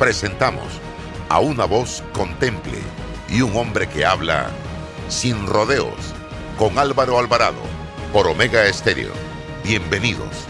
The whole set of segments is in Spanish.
presentamos a una voz contemple y un hombre que habla sin rodeos con Álvaro Alvarado por Omega Estéreo. Bienvenidos.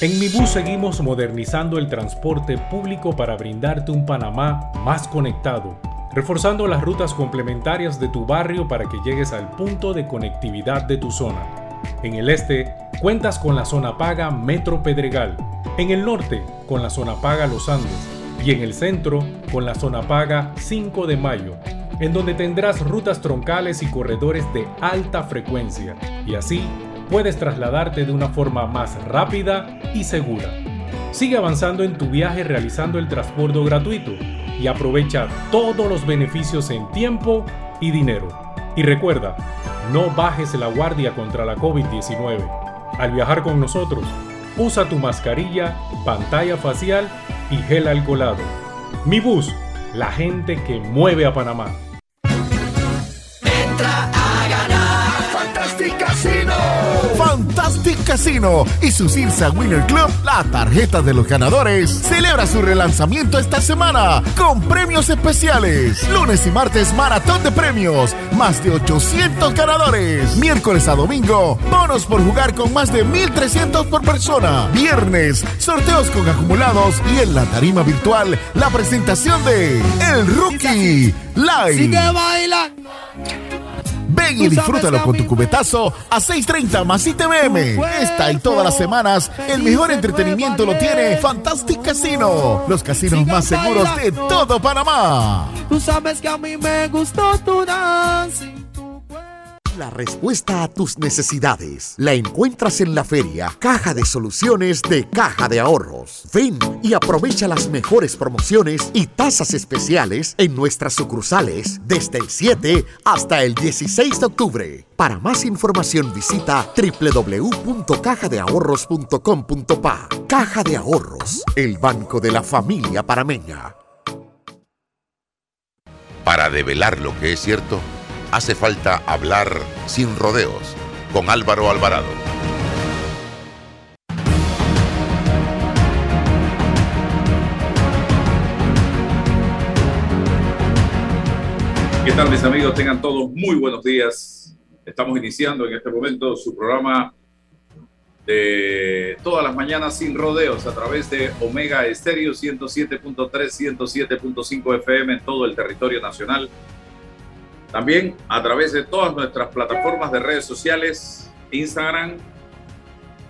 En Mi Bus seguimos modernizando el transporte público para brindarte un Panamá más conectado, reforzando las rutas complementarias de tu barrio para que llegues al punto de conectividad de tu zona. En el este, cuentas con la zona paga Metro Pedregal en el norte, con la zona paga Los Andes. Y en el centro, con la zona paga 5 de Mayo, en donde tendrás rutas troncales y corredores de alta frecuencia. Y así puedes trasladarte de una forma más rápida y segura. Sigue avanzando en tu viaje realizando el transporte gratuito y aprovecha todos los beneficios en tiempo y dinero. Y recuerda, no bajes la guardia contra la COVID-19. Al viajar con nosotros, Usa tu mascarilla, pantalla facial y gel alcoholado. Mi bus, la gente que mueve a Panamá. Entra Fantastic Casino y su Cirsa Winner Club, la tarjeta de los ganadores, celebra su relanzamiento esta semana con premios especiales. Lunes y martes, maratón de premios, más de 800 ganadores. Miércoles a domingo, bonos por jugar con más de 1300 por persona. Viernes, sorteos con acumulados y en la tarima virtual, la presentación de El Rookie Live. Sigue bailando. Ven y disfrútalo con tu cubetazo a 6.30 más ITVM. Esta y todas las semanas, el mejor entretenimiento lo tiene Fantastic Casino, los casinos más seguros de todo Panamá. Tú sabes que a mí me gustó tu dancing. La respuesta a tus necesidades la encuentras en la feria Caja de Soluciones de Caja de Ahorros. Ven y aprovecha las mejores promociones y tasas especiales en nuestras sucursales desde el 7 hasta el 16 de octubre. Para más información visita www.cajadeahorros.com.pa. Caja de Ahorros, el banco de la familia parameña. Para develar lo que es cierto, hace falta hablar sin rodeos con Álvaro Alvarado. ¿Qué tal mis amigos? Tengan todos muy buenos días. Estamos iniciando en este momento su programa de todas las mañanas sin rodeos a través de Omega Estéreo 107.3, 107.5 FM en todo el territorio nacional también a través de todas nuestras plataformas de redes sociales, Instagram,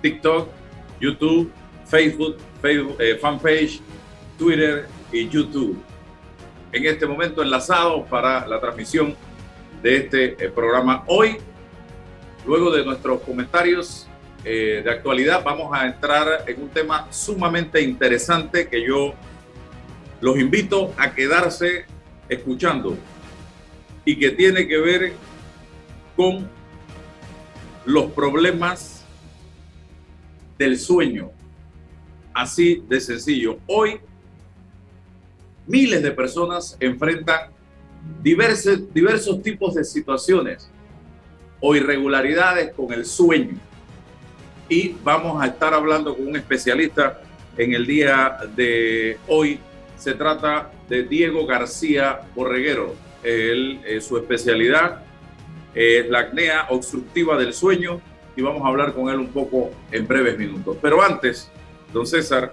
TikTok, YouTube, Facebook, eh, fanpage, Twitter y YouTube. En este momento enlazados para la transmisión de este eh, programa. Hoy, luego de nuestros comentarios eh, de actualidad, vamos a entrar en un tema sumamente interesante que yo los invito a quedarse escuchando y que tiene que ver con los problemas del sueño. Así de sencillo. Hoy miles de personas enfrentan diversos, diversos tipos de situaciones o irregularidades con el sueño. Y vamos a estar hablando con un especialista en el día de hoy. Se trata de Diego García Borreguero. Eh, su especialidad es la acnea obstructiva del sueño y vamos a hablar con él un poco en breves minutos. Pero antes, don César,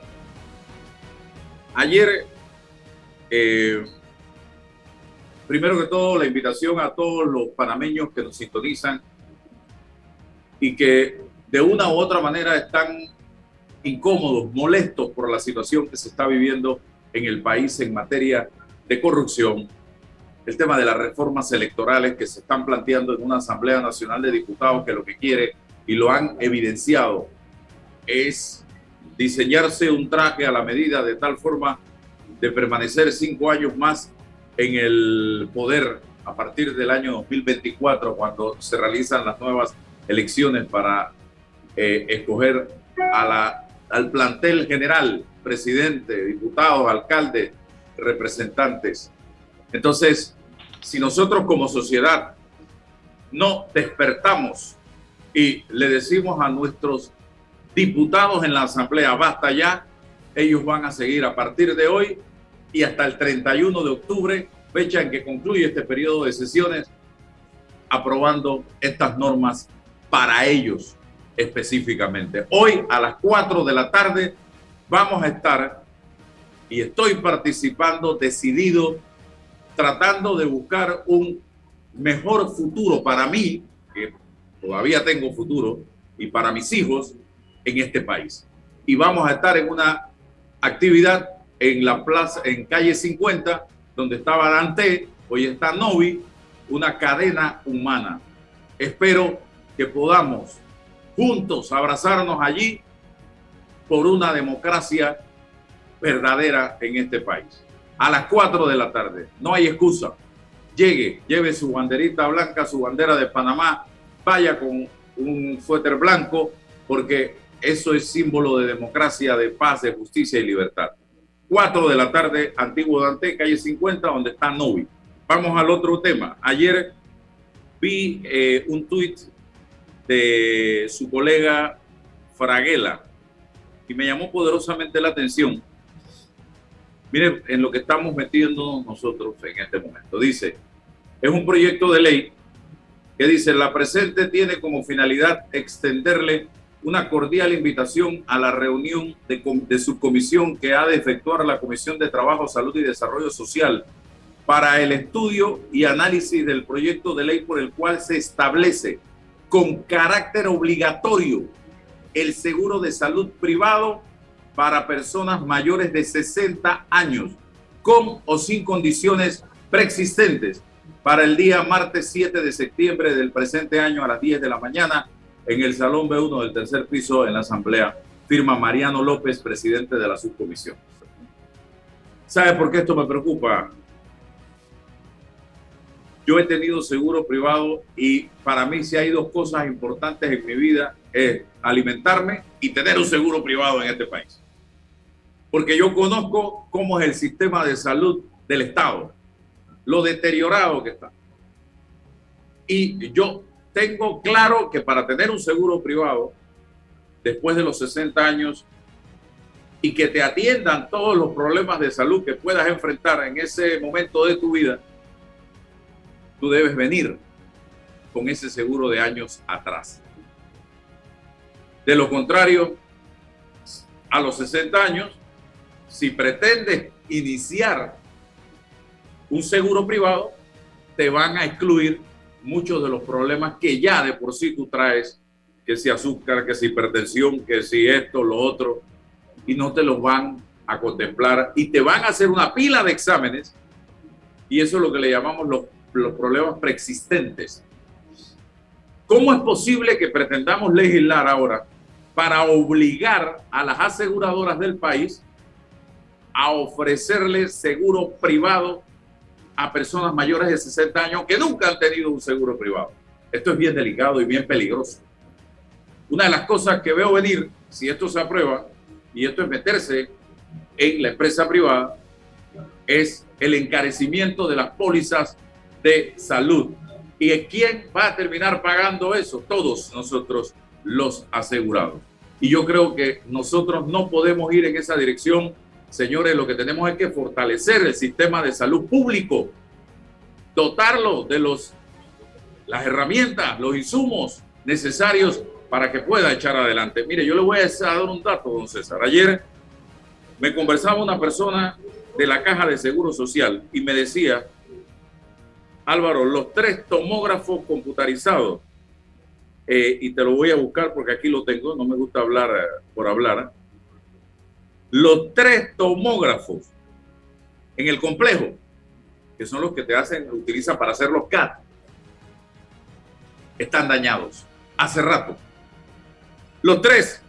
ayer, eh, primero que todo, la invitación a todos los panameños que nos sintonizan y que de una u otra manera están incómodos, molestos por la situación que se está viviendo en el país en materia de corrupción, el tema de las reformas electorales que se están planteando en una Asamblea Nacional de Diputados que lo que quiere, y lo han evidenciado, es diseñarse un traje a la medida de tal forma de permanecer cinco años más en el poder a partir del año 2024, cuando se realizan las nuevas elecciones para eh, escoger al plantel general, presidente, diputados, alcaldes, representantes. Entonces, si nosotros como sociedad no despertamos y le decimos a nuestros diputados en la Asamblea, basta ya, ellos van a seguir a partir de hoy y hasta el 31 de octubre, fecha en que concluye este periodo de sesiones, aprobando estas normas para ellos específicamente. Hoy a las 4 de la tarde vamos a estar y estoy participando decidido, tratando de buscar un mejor futuro para mí, que todavía tengo futuro, y para mis hijos en este país. Y vamos a estar en una actividad en la plaza, en calle 50, donde estaba Dante, hoy está Novi, una cadena humana. Espero que podamos juntos abrazarnos allí por una democracia verdadera en este país. A las 4 de la tarde, no hay excusa. Llegue, lleve su banderita blanca, su bandera de Panamá, vaya con un suéter blanco, porque eso es símbolo de democracia, de paz, de justicia y libertad. 4 de la tarde, Antiguo Dante, calle 50, donde está Novi. Vamos al otro tema. Ayer vi eh, un tuit de su colega Fraguela y me llamó poderosamente la atención. Miren, en lo que estamos metiendo nosotros en este momento. Dice, es un proyecto de ley que dice, la presente tiene como finalidad extenderle una cordial invitación a la reunión de, de subcomisión que ha de efectuar la Comisión de Trabajo, Salud y Desarrollo Social para el estudio y análisis del proyecto de ley por el cual se establece con carácter obligatorio el seguro de salud privado para personas mayores de 60 años, con o sin condiciones preexistentes, para el día martes 7 de septiembre del presente año a las 10 de la mañana en el Salón B1 del tercer piso en la Asamblea. Firma Mariano López, presidente de la subcomisión. ¿Sabe por qué esto me preocupa? Yo he tenido seguro privado y para mí si hay dos cosas importantes en mi vida es alimentarme y tener un seguro privado en este país. Porque yo conozco cómo es el sistema de salud del Estado, lo deteriorado que está. Y yo tengo claro que para tener un seguro privado, después de los 60 años, y que te atiendan todos los problemas de salud que puedas enfrentar en ese momento de tu vida, tú debes venir con ese seguro de años atrás. De lo contrario, a los 60 años, si pretendes iniciar un seguro privado, te van a excluir muchos de los problemas que ya de por sí tú traes, que si azúcar, que si hipertensión, que si esto, lo otro, y no te los van a contemplar y te van a hacer una pila de exámenes y eso es lo que le llamamos los, los problemas preexistentes. ¿Cómo es posible que pretendamos legislar ahora para obligar a las aseguradoras del país a ofrecerles seguro privado a personas mayores de 60 años que nunca han tenido un seguro privado. Esto es bien delicado y bien peligroso. Una de las cosas que veo venir, si esto se aprueba, y esto es meterse en la empresa privada, es el encarecimiento de las pólizas de salud. ¿Y quién va a terminar pagando eso? Todos nosotros los asegurados. Y yo creo que nosotros no podemos ir en esa dirección Señores, lo que tenemos es que fortalecer el sistema de salud público, dotarlo de los, las herramientas, los insumos necesarios para que pueda echar adelante. Mire, yo le voy a dar un dato, don César. Ayer me conversaba una persona de la Caja de Seguro Social y me decía, Álvaro, los tres tomógrafos computarizados, eh, y te lo voy a buscar porque aquí lo tengo, no me gusta hablar eh, por hablar, los tres tomógrafos en el complejo, que son los que te hacen, utilizan para hacer los CAT, están dañados hace rato. Los tres.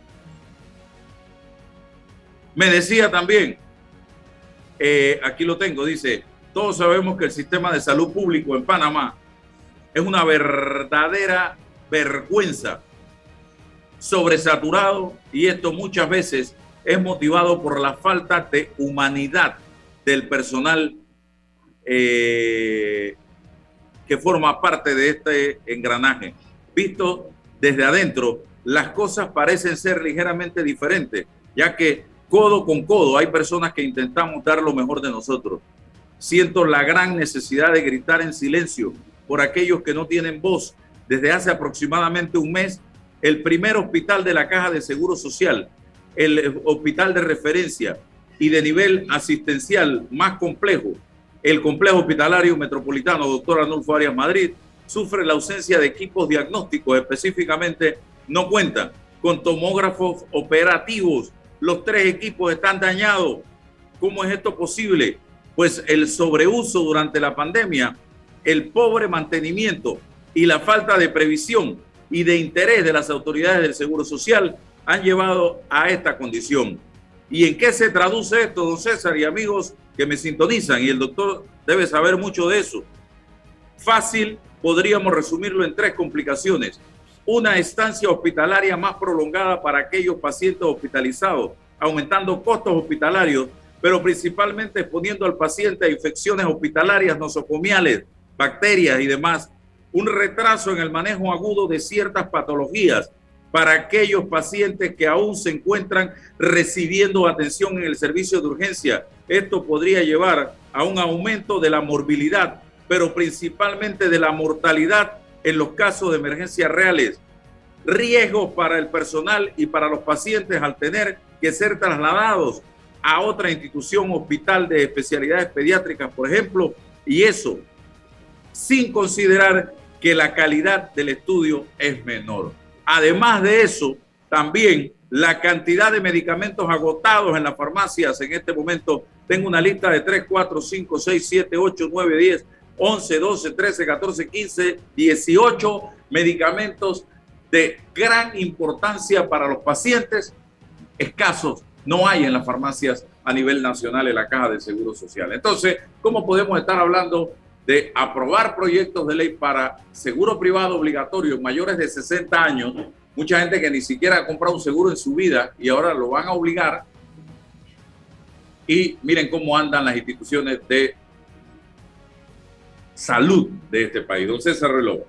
Me decía también, eh, aquí lo tengo, dice, todos sabemos que el sistema de salud público en Panamá es una verdadera vergüenza, sobresaturado y esto muchas veces es motivado por la falta de humanidad del personal eh, que forma parte de este engranaje. Visto desde adentro, las cosas parecen ser ligeramente diferentes, ya que codo con codo hay personas que intentamos dar lo mejor de nosotros. Siento la gran necesidad de gritar en silencio por aquellos que no tienen voz. Desde hace aproximadamente un mes, el primer hospital de la Caja de Seguro Social, el hospital de referencia y de nivel asistencial más complejo, el complejo hospitalario metropolitano Doctor Arnulfo Arias Madrid, sufre la ausencia de equipos diagnósticos, específicamente no cuenta con tomógrafos operativos. Los tres equipos están dañados. ¿Cómo es esto posible? Pues el sobreuso durante la pandemia, el pobre mantenimiento y la falta de previsión y de interés de las autoridades del Seguro Social han llevado a esta condición. ¿Y en qué se traduce esto, don César y amigos que me sintonizan? Y el doctor debe saber mucho de eso. Fácil, podríamos resumirlo en tres complicaciones. Una estancia hospitalaria más prolongada para aquellos pacientes hospitalizados, aumentando costos hospitalarios, pero principalmente exponiendo al paciente a infecciones hospitalarias nosocomiales, bacterias y demás. Un retraso en el manejo agudo de ciertas patologías, para aquellos pacientes que aún se encuentran recibiendo atención en el servicio de urgencia. Esto podría llevar a un aumento de la morbilidad, pero principalmente de la mortalidad en los casos de emergencias reales. Riesgos para el personal y para los pacientes al tener que ser trasladados a otra institución hospital de especialidades pediátricas, por ejemplo, y eso sin considerar que la calidad del estudio es menor. Además de eso, también la cantidad de medicamentos agotados en las farmacias en este momento. Tengo una lista de 3, 4, 5, 6, 7, 8, 9, 10, 11, 12, 13, 14, 15, 18 medicamentos de gran importancia para los pacientes. Escasos no hay en las farmacias a nivel nacional en la caja de seguro social. Entonces, ¿cómo podemos estar hablando de aprobar proyectos de ley para seguro privado obligatorio mayores de 60 años, mucha gente que ni siquiera ha comprado un seguro en su vida y ahora lo van a obligar. Y miren cómo andan las instituciones de salud de este país. Don César Reloj.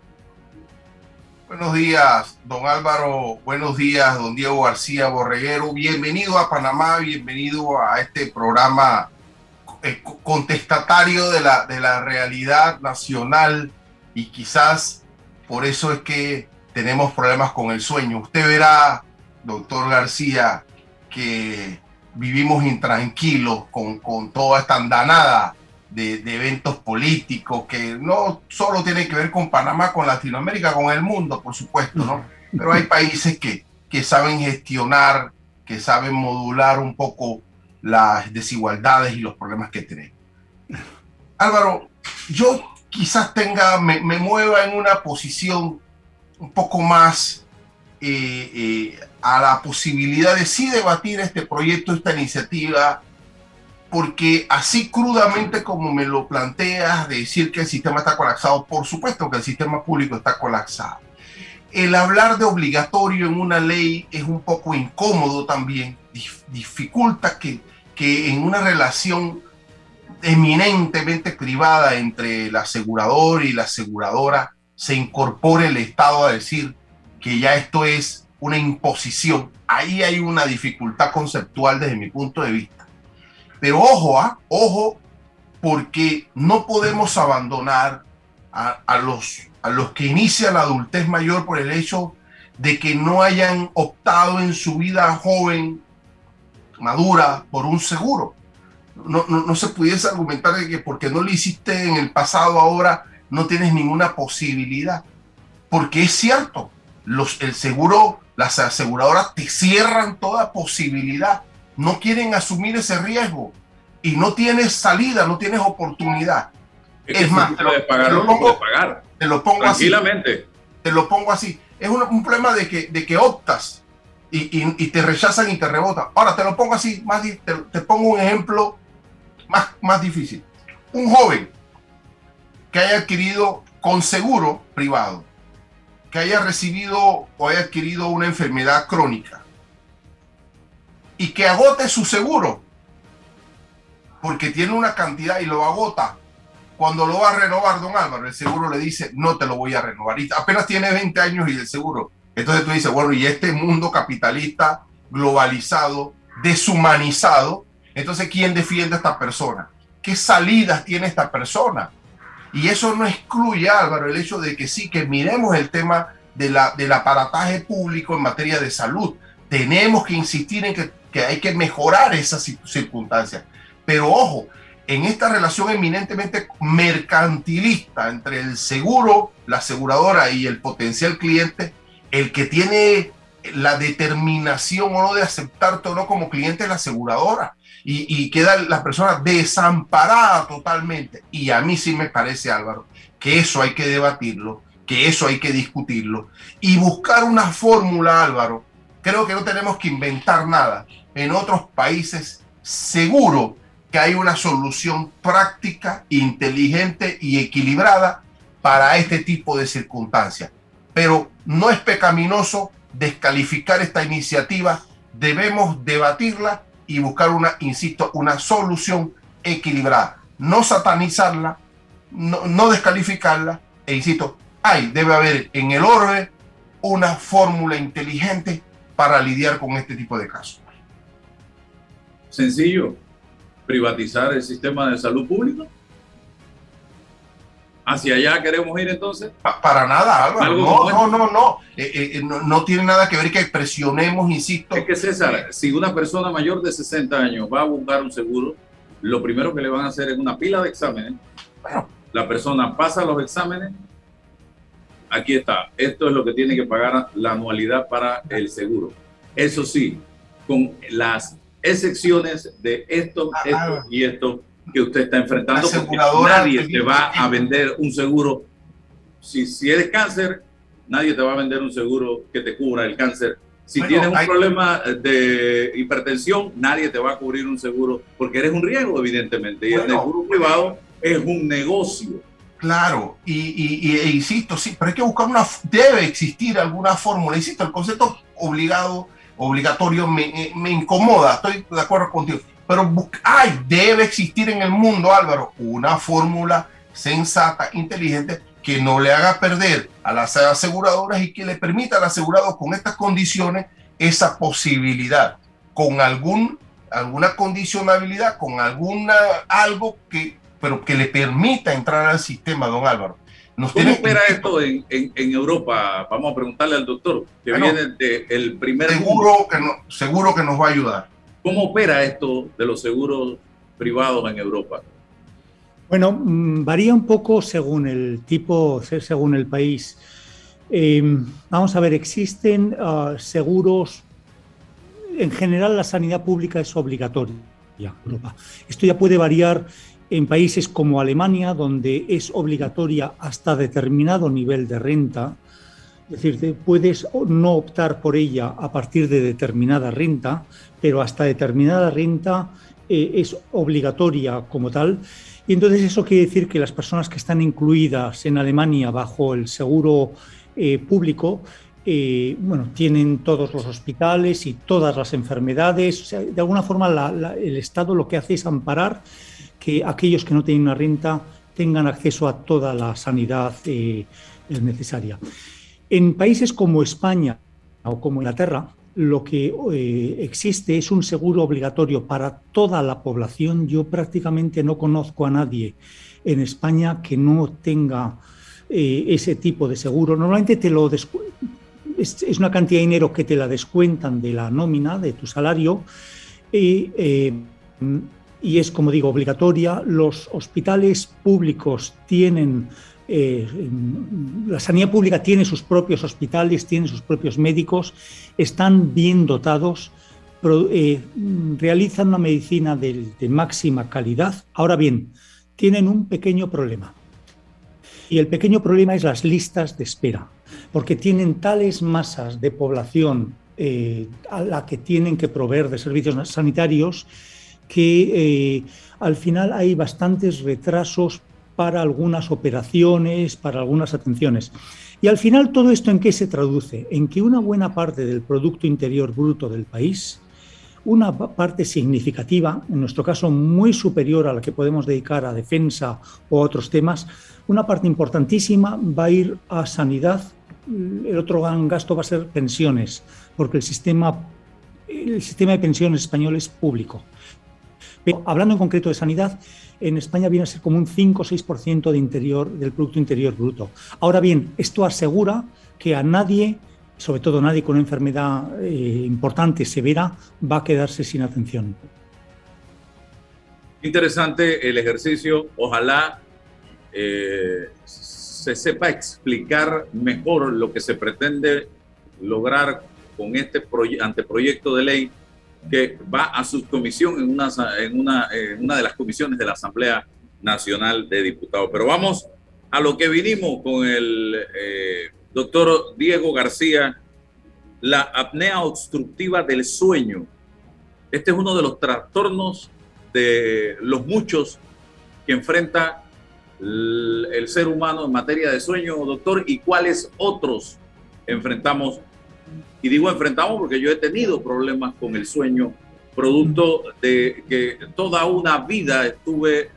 Buenos días, don Álvaro. Buenos días, don Diego García Borreguero. Bienvenido a Panamá, bienvenido a este programa eh, contestatario de la, de la realidad nacional y quizás por eso es que tenemos problemas con el sueño. Usted verá, doctor García, que vivimos intranquilos con, con toda esta andanada de, de, eventos políticos que no solo tiene que ver con Panamá, con Latinoamérica, con el mundo, por supuesto, ¿no? Pero hay países que, que saben gestionar, que saben modular un poco las desigualdades y los problemas que tenemos. Álvaro, yo quizás tenga, me, mueva en una posición un poco más eh, eh, a la posibilidad de sí debatir este proyecto, esta iniciativa, porque así crudamente como me lo planteas, de decir que el sistema está colapsado, por supuesto que el sistema público está colapsado. El hablar de obligatorio en una ley es un poco incómodo también, dificulta que que en una relación eminentemente privada entre el asegurador y la aseguradora se incorpore el Estado a decir que ya esto es una imposición. Ahí hay una dificultad conceptual desde mi punto de vista. Pero ojo, ¿ah? ojo, porque no podemos abandonar a, los, a los que inician la adultez mayor por el hecho de que no hayan optado en su vida joven madura por un seguro. No, no, se pudiese argumentar de que porque no lo hiciste en el pasado ahora no tienes ninguna posibilidad. Porque es cierto, los, el seguro, las aseguradoras te cierran toda posibilidad. No quieren asumir ese riesgo y no tienes salida, no tienes oportunidad. Es, más, te lo, pagar, te lo pongo, pagar. Te lo pongo. Así, te lo pongo así. Es un, un problema de que, de que optas y, te rechazan y te rebotan. Ahora te lo pongo así, más, te, pongo un ejemplo más, más difícil. Un joven que haya adquirido con seguro privado, que haya recibido o haya adquirido una enfermedad crónica y que agote su seguro porque tiene una cantidad y lo agota. Cuando lo va a renovar, don Álvaro, el seguro le dice, no te lo voy a renovar. Y apenas tiene 20 años y el seguro. Entonces tú dices, bueno, y este mundo capitalista globalizado, deshumanizado, entonces ¿quién defiende a esta persona? ¿Qué salidas tiene esta persona? Y eso no excluye, Álvaro, el hecho de que sí, que miremos el tema de la, del aparataje público en materia de salud. Tenemos que insistir en que, que hay que mejorar esas circunstancias. Pero ojo, en esta relación eminentemente mercantilista entre el seguro, la aseguradora y el potencial cliente, el que tiene la determinación o no de aceptarte o no como cliente es la aseguradora y, queda la persona desamparada totalmente. Y a mí sí me parece, Álvaro, que eso hay que debatirlo, que eso hay que discutirlo y buscar una fórmula, Álvaro. Creo que no tenemos que inventar nada. En otros países, seguro que hay una solución práctica, inteligente y equilibrada para este tipo de circunstancias. Pero no es pecaminoso descalificar esta iniciativa, debemos debatirla y buscar una, insisto, una solución equilibrada. No satanizarla, no, descalificarla, e insisto, hay, debe haber en el orden una fórmula inteligente para lidiar con este tipo de casos. Sencillo, privatizar el sistema de salud público? ¿Hacia allá queremos ir entonces? para nada, Álvaro. No, no, no, no, eh, eh, eh, no. no. tiene nada que ver que presionemos, insisto. Es que César, si una persona mayor de 60 años va a buscar un seguro, lo primero que le van a hacer es una pila de exámenes. Bueno. La persona pasa los exámenes. Aquí está. Esto es lo que tiene que pagar la anualidad para el seguro. Eso sí, con las excepciones de esto, ah, esto ah. y esto que usted está enfrentando. Porque nadie te va a vender un seguro. Si, si eres cáncer, nadie te va a vender un seguro que te cubra el cáncer. Si tienes un problema de hipertensión, nadie te va a cubrir un seguro porque eres un riesgo, evidentemente. Y el seguro privado es un negocio. Claro, y, y, e insisto, sí, pero hay que buscar una, debe existir alguna fórmula. Insisto, el concepto obligado obligatorio me, me incomoda, estoy de acuerdo contigo. Pero hay, debe existir en el mundo, Álvaro, una fórmula sensata, inteligente, que no le haga perder a las aseguradoras y que le permita al asegurado con estas condiciones esa posibilidad, con algún, alguna condicionabilidad, con alguna algo que, pero que le permita entrar al sistema, don Álvaro. ¿Cómo opera esto en, Europa? Vamos a preguntarle al doctor, que viene del primer... Seguro que, no, seguro que nos va a ayudar. ¿Cómo opera esto de los seguros privados en Europa? Bueno, mm, varía un poco según el tipo, según el país. Em, vamos a ver, existen ah, seguros, en general la sanidad pública es obligatoria en Europa. Esto ya puede variar en países como Alemania, donde es obligatoria hasta determinado nivel de renta, es decir, puedes no optar por ella a partir de determinada renta, pero hasta determinada renta eh, es obligatoria como tal. Y entonces eso quiere decir que las personas que están incluidas en Alemania bajo el seguro eh, público, eh, bueno, tienen todos los hospitales y todas las enfermedades. De alguna forma el Estado lo que hace es amparar que aquellos que no tienen una renta tengan acceso a toda la sanidad necesaria. En países como España o como Inglaterra, lo que eh, existe es un seguro obligatorio para toda la población. Yo prácticamente no conozco a nadie en España que no tenga eh, ese tipo de seguro. Normalmente te lo es, una cantidad de dinero que te la descuentan de la nómina, de tu salario. Y, y es, como digo, obligatoria. Los hospitales públicos tienen, eh, la sanidad pública tiene sus propios hospitales, tiene sus propios médicos, están bien dotados, eh, realizan una medicina de, máxima calidad. Ahora bien, tienen un pequeño problema. Y el pequeño problema es las listas de espera, porque tienen tales masas de población eh, a la que tienen que proveer de servicios sanitarios, que al final hay bastantes retrasos para algunas operaciones, para algunas atenciones. Y al final todo esto en qué se traduce? En que una buena parte del Producto Interior Bruto del país, una parte significativa, en nuestro caso muy superior a la que podemos dedicar a defensa o a otros temas, una parte importantísima va a ir a sanidad, el otro gran gasto va a ser pensiones, porque el sistema, el sistema de pensiones español es público. Pero hablando en concreto de sanidad, en España viene a ser como un 5 o 6% de interior, del Producto Interior Bruto. Ahora bien, esto asegura que a nadie, sobre todo nadie con una enfermedad eh, importante, severa, va a quedarse sin atención. Interesante el ejercicio. Ojalá eh, se sepa explicar mejor lo que se pretende lograr con este anteproyecto de ley que va a subcomisión en una, en una, una de las comisiones de la Asamblea Nacional de Diputados. Pero vamos a lo que vinimos con el eh, doctor Diego García, la apnea obstructiva del sueño. Este es uno de los trastornos de los muchos que enfrenta el ser humano en materia de sueño, doctor, y cuáles otros enfrentamos y digo enfrentamos porque yo he tenido problemas con el sueño, producto de que toda una vida estuve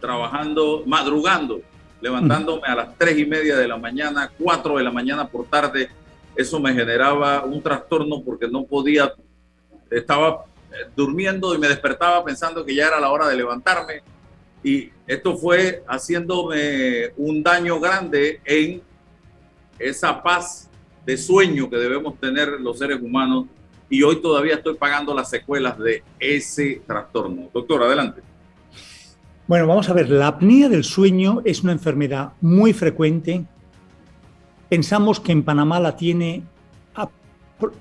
trabajando, madrugando, levantándome a las tres y media de la mañana, cuatro de la mañana por tarde. Eso me generaba un trastorno porque no podía, estaba eh, durmiendo y me despertaba pensando que ya era la hora de levantarme. Y esto fue haciéndome un daño grande en esa paz de sueño que debemos tener los seres humanos y hoy todavía estoy pagando las secuelas de ese trastorno. Doctor, adelante. Bueno, vamos a ver, la apnea del sueño es una enfermedad muy frecuente. Pensamos que en Panamá la tiene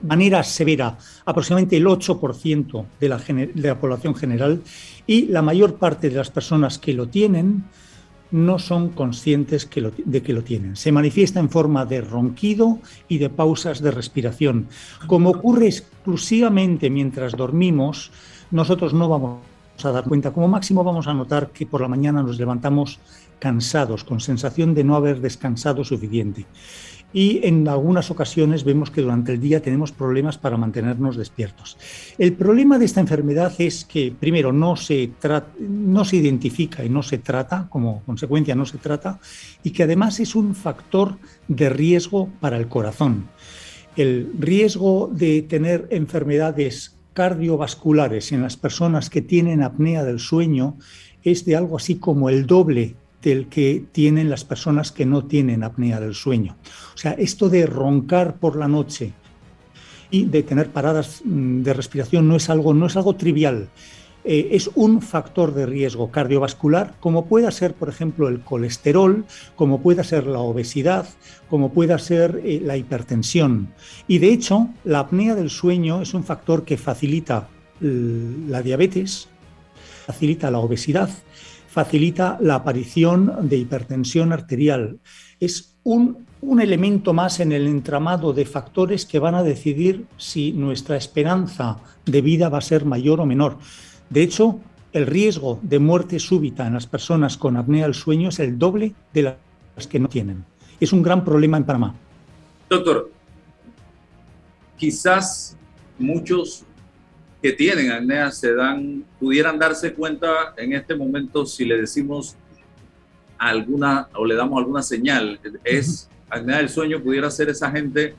manera severa aproximadamente el 8% de la, de la población general y la mayor parte de las personas que lo tienen no son conscientes de que lo tienen. Se manifiesta en forma de ronquido y de pausas de respiración. Como ocurre exclusivamente mientras dormimos, nosotros no vamos a dar cuenta. Como máximo vamos a notar que por la mañana nos levantamos cansados, con sensación de no haber descansado suficiente y en algunas ocasiones vemos que durante el día tenemos problemas para mantenernos despiertos. El problema de esta enfermedad es que, primero, no se, no se identifica y no se trata, como consecuencia no se trata, y que además es un factor de riesgo para el corazón. El riesgo de tener enfermedades cardiovasculares en las personas que tienen apnea del sueño es de algo así como el doble del que tienen las personas que no tienen apnea del sueño. O sea, esto de roncar por la noche y de tener paradas mm, de respiración no es algo, no es algo trivial. Eh, es un factor de riesgo cardiovascular, como pueda ser, por ejemplo, el colesterol, como pueda ser la obesidad, como pueda ser eh, la hipertensión. Y de hecho, la apnea del sueño es un factor que facilita la diabetes, facilita la obesidad, facilita la aparición de hipertensión arterial. Es un, elemento más en el entramado de factores que van a decidir si nuestra esperanza de vida va a ser mayor o menor. De hecho, el riesgo de muerte súbita en las personas con apnea del sueño es el doble de las que no tienen. Es un gran problema en Panamá. Doctor, quizás muchos que tienen apnea se dan, pudieran darse cuenta en este momento si le decimos alguna o le damos alguna señal. Es apnea del sueño, pudiera ser esa gente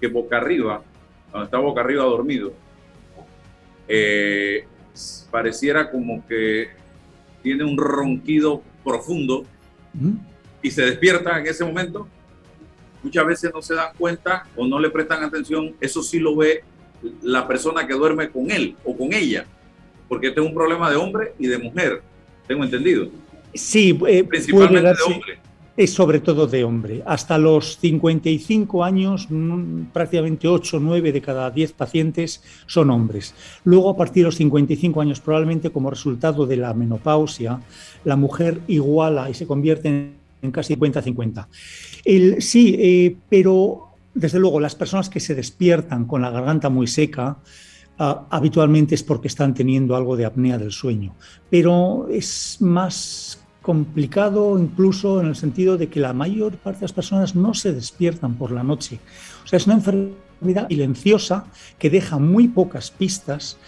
que boca arriba, cuando está boca arriba dormido, eh, pareciera como que tiene un ronquido profundo y se despierta en ese momento. Muchas veces no se dan cuenta o no le prestan atención. Eso sí lo ve la persona que duerme con él o con ella, porque este es un problema de hombre y de mujer, tengo entendido. Sí, eh, principalmente de hombre. Es sobre todo de hombre. Hasta los 55 años, mm, prácticamente 8 o 9 de cada 10 pacientes son hombres. Luego, a partir de los 55 años, probablemente como resultado de la menopausia, la mujer iguala y se convierte en casi 50-50. Sí, eh, pero desde luego, las personas que se despiertan con la garganta muy seca, ah, habitualmente es porque están teniendo algo de apnea del sueño, pero es más complicado incluso en el sentido de que la mayor parte de las personas no se despiertan por la noche. O sea, es una enfermedad silenciosa que deja muy pocas pistas.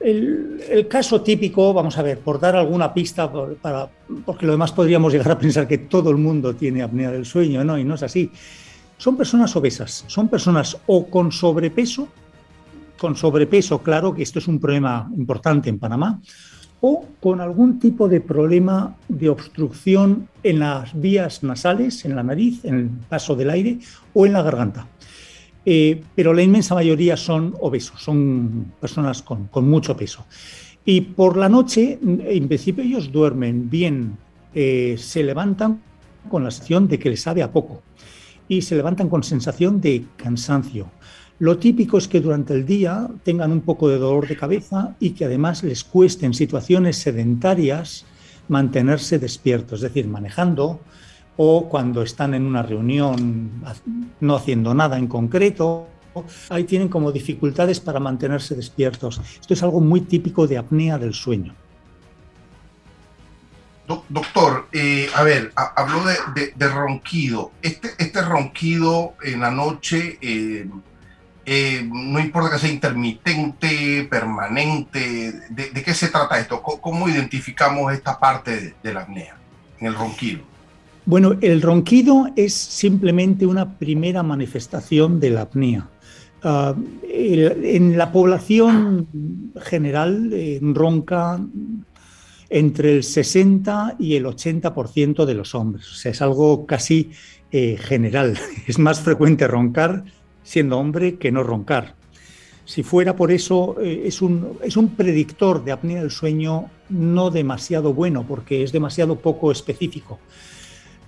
El, caso típico, vamos a ver, por dar alguna pista, para, porque lo demás podríamos llegar a pensar que todo el mundo tiene apnea del sueño, ¿no? Y no es así. Son personas obesas, son personas o con sobrepeso, con sobrepeso, claro que esto es un problema importante en Panamá, o con algún tipo de problema de obstrucción en las vías nasales, en la nariz, en el paso del aire o en la garganta. Eh, pero la inmensa mayoría son obesos, son personas con, mucho peso. Y por la noche, en principio ellos duermen bien, eh, se levantan con la sensación de que les sabe a poco y se levantan con sensación de cansancio. Lo típico es que durante el día tengan un poco de dolor de cabeza y que además les cueste en situaciones sedentarias mantenerse despiertos, es decir, manejando o cuando están en una reunión no haciendo nada en concreto. Ahí tienen como dificultades para mantenerse despiertos. Esto es algo muy típico de apnea del sueño. Doctor, eh, a ver, habló de, ronquido. Este, este ronquido en la noche eh, eh, no importa que sea intermitente, permanente, ¿de, qué se trata esto? ¿Cómo, identificamos esta parte de, la apnea en el ronquido? Bueno, el ronquido es simplemente una primera manifestación de la apnea. Ah, en la población general ronca entre el 60 y el 80% de los hombres. O sea, es algo casi eh, general. Es más frecuente roncar siendo hombre que no roncar. Si fuera por eso, eh, es, un, es un predictor de apnea del sueño no demasiado bueno, porque es demasiado poco específico.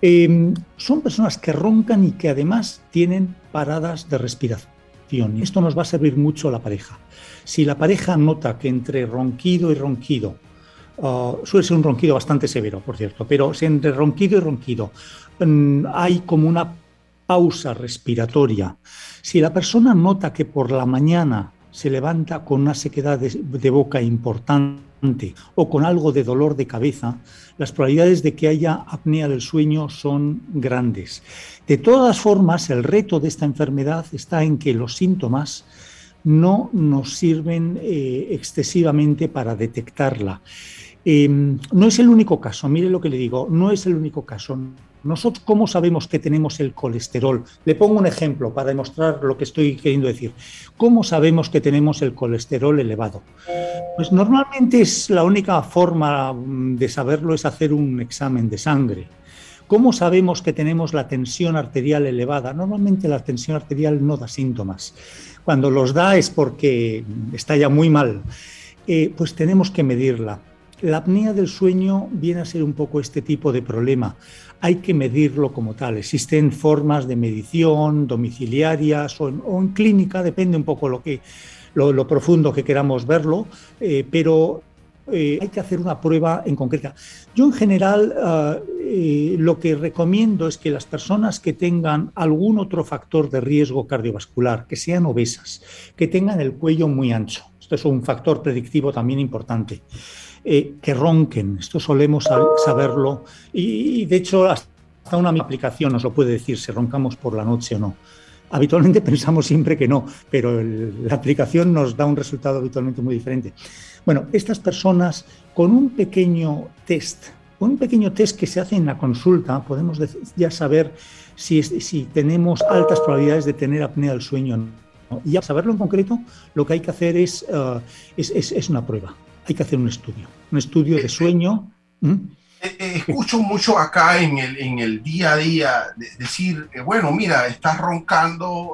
Em, son personas que roncan y que además tienen paradas de respiración. Esto nos va a servir mucho a la pareja. Si la pareja nota que entre ronquido y ronquido, ah, suele ser un ronquido bastante severo, por cierto, pero entre ronquido y ronquido mm, hay como una pausa respiratoria, si la persona nota que por la mañana se levanta con una sequedad de, boca importante o con algo de dolor de cabeza, las probabilidades de que haya apnea del sueño son grandes. De todas formas, el reto de esta enfermedad está en que los síntomas no nos sirven eh, excesivamente para detectarla. Em, no es el único caso, mire lo que le digo, no es el único caso. Nosotros, ¿cómo sabemos que tenemos el colesterol? Le pongo un ejemplo para demostrar lo que estoy queriendo decir. ¿Cómo sabemos que tenemos el colesterol elevado? Pues normalmente es la única forma mm, de saberlo es hacer un examen de sangre. ¿Cómo sabemos que tenemos la tensión arterial elevada? Normalmente la tensión arterial no da síntomas. Cuando los da es porque está ya muy mal. Eh, pues tenemos que medirla. La apnea del sueño viene a ser un poco este tipo de problema hay que medirlo como tal. Existen formas de medición domiciliarias o en, clínica, depende un poco lo, que, lo, profundo que queramos verlo, eh, pero eh, hay que hacer una prueba en concreta. Yo en general eh, lo que recomiendo es que las personas que tengan algún otro factor de riesgo cardiovascular, que sean obesas, que tengan el cuello muy ancho, esto es un factor predictivo también importante, eh, que ronquen. Esto solemos saberlo y, de hecho hasta una aplicación nos lo puede decir si roncamos por la noche o no. Habitualmente pensamos siempre que no, pero la aplicación nos da un resultado habitualmente muy diferente. Bueno, estas personas con un pequeño test, un pequeño test que se hace en la consulta, podemos ya saber si, si tenemos altas probabilidades de tener apnea del sueño o no. Y a saberlo en concreto, lo que hay que hacer es, uh, es, es, es una prueba hay que hacer un estudio, un estudio de sueño. ¿Mm? Eh, eh, escucho mucho acá en el, en el día a día decir, eh, bueno, mira, estás roncando,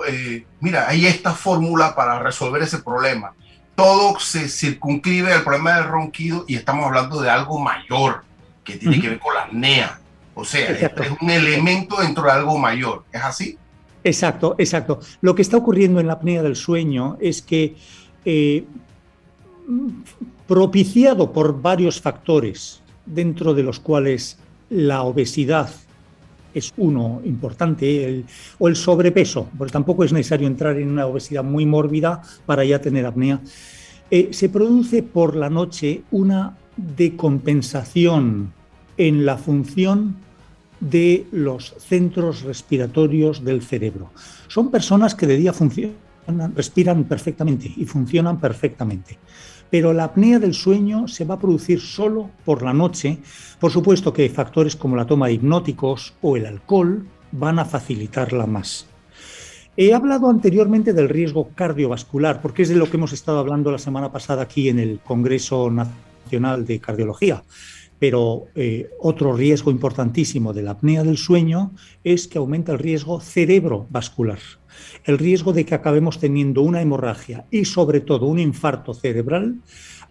mira, hay esta fórmula para resolver ese problema. Todo se circunscribe al problema del ronquido y estamos hablando de algo mayor que tiene que ver con la apnea. O sea, es un elemento dentro de algo mayor. ¿Es así? Exacto, exacto. Lo que está ocurriendo en la apnea del sueño es que propiciado por varios factores, dentro de los cuales la obesidad es uno importante, o el sobrepeso, porque tampoco es necesario entrar en una obesidad muy mórbida para ya tener apnea. Eh, se produce por la noche una decompensación en la función de los centros respiratorios del cerebro. Son personas que de día funcionan, respiran perfectamente y funcionan perfectamente. Pero la apnea del sueño se va a producir solo por la noche. Por supuesto que factores como la toma de hipnóticos o el alcohol van a facilitarla más. He hablado anteriormente del riesgo cardiovascular, porque es de lo que hemos estado hablando la semana pasada aquí en el Congreso Nacional de Cardiología. Pero eh, otro riesgo importantísimo de la apnea del sueño es que aumenta el riesgo cerebrovascular, el riesgo de que acabemos teniendo una hemorragia y sobre todo un infarto cerebral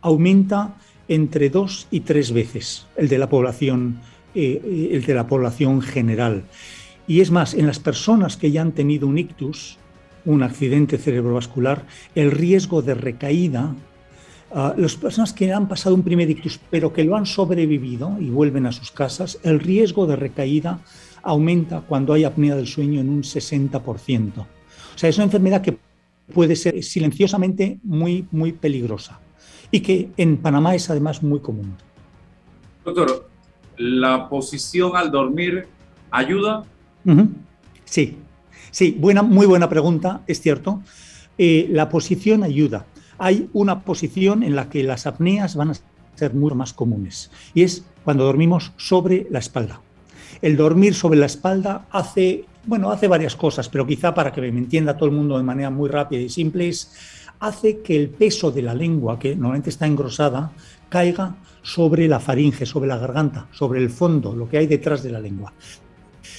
aumenta entre dos y tres veces el de la población, eh, el de la población general. Y es más, en las personas que ya han tenido un ictus, un accidente cerebrovascular, el riesgo de recaída las personas que han pasado un primer ictus pero que lo han sobrevivido y vuelven a sus casas, el riesgo de recaída aumenta cuando hay apnea del sueño en un 60%. O sea, es una enfermedad que puede ser silenciosamente muy, muy peligrosa y que en Panamá es además muy común. Doctor, ¿la posición al dormir ayuda? Sí, sí, buena, muy buena pregunta, es cierto. Eh, la posición ayuda hay una posición en la que las apneas van a ser mucho más comunes y es cuando dormimos sobre la espalda. El dormir sobre la espalda hace, bueno, hace varias cosas, pero quizá para que me entienda todo el mundo de manera muy rápida y simple es hace que el peso de la lengua, que normalmente está engrosada, caiga sobre la faringe, sobre la garganta, sobre el fondo, lo que hay detrás de la lengua.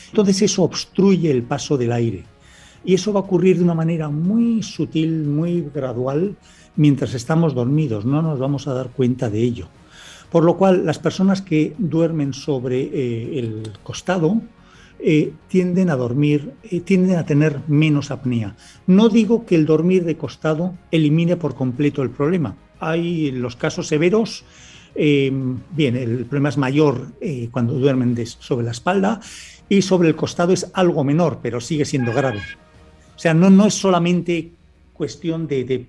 Entonces eso obstruye el paso del aire. Y eso va a ocurrir de una manera muy sutil, muy gradual, mientras estamos dormidos, no nos vamos a dar cuenta de ello. Por lo cual, las personas que duermen sobre eh, el costado eh, tienden a dormir, eh, tienden a tener menos apnea. No digo que el dormir de costado elimine por completo el problema. Hay los casos severos, bien, el problema es mayor cuando duermen sobre la espalda y sobre el costado es algo menor, pero sigue siendo grave. O sea, no, no es solamente cuestión de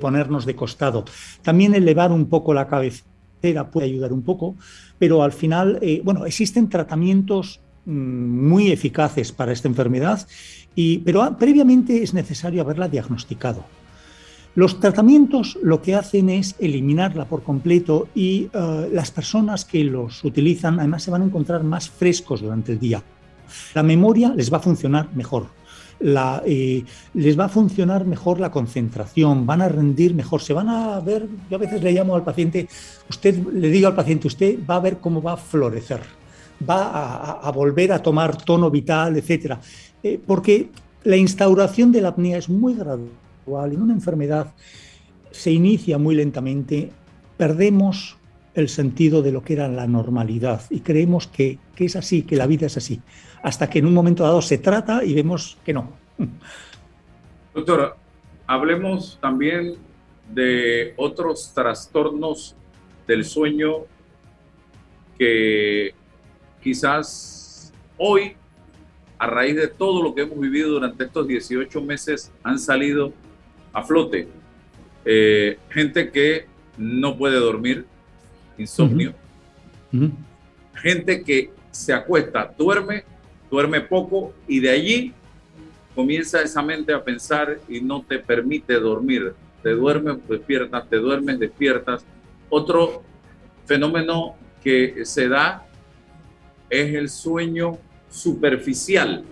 ponernos de costado. También elevar un poco la cabecera puede ayudar un poco, pero al final, eh, bueno, existen tratamientos mm, muy eficaces para esta enfermedad, y, pero previamente es necesario haberla diagnosticado. Los tratamientos lo que hacen es eliminarla por completo y eh, las personas que los utilizan además se van a encontrar más frescos durante el día. La memoria les va a funcionar mejor la, les va a funcionar mejor la concentración, van a rendir mejor, se van a ver, yo a veces le llamo al paciente, usted le digo al paciente, usted va a ver cómo va a florecer, va a, volver a tomar tono vital, etc. Eh, porque la instauración de la apnea es muy gradual, en una enfermedad se inicia muy lentamente, perdemos el sentido de lo que era la normalidad y creemos que, que es así, que la vida es así hasta que en un momento dado se trata y vemos que no. Doctora, hablemos también de otros trastornos del sueño que quizás hoy, a raíz de todo lo que hemos vivido durante estos 18 meses, han salido a flote. Eh, gente que no puede dormir, insomnio. Gente que se acuesta, duerme duerme poco y de allí comienza esa mente a pensar y no te permite dormir. Te duermes, despiertas, te duermes, despiertas. Otro fenómeno que se da es el sueño superficial.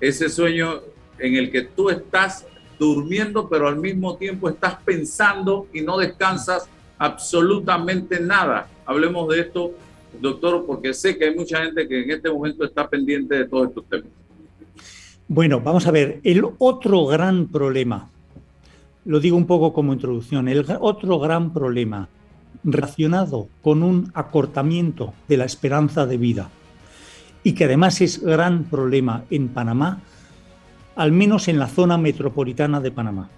Ese sueño en el que tú estás durmiendo, pero al mismo tiempo estás pensando y no descansas absolutamente nada. Hablemos de esto doctor, porque sé que hay mucha gente que en este momento está pendiente de todos estos temas. Bueno, vamos a ver, el otro gran problema, lo digo un poco como introducción, el otro gran problema relacionado con un acortamiento de la esperanza de vida y que además es gran problema en Panamá, al menos en la zona metropolitana de Panamá,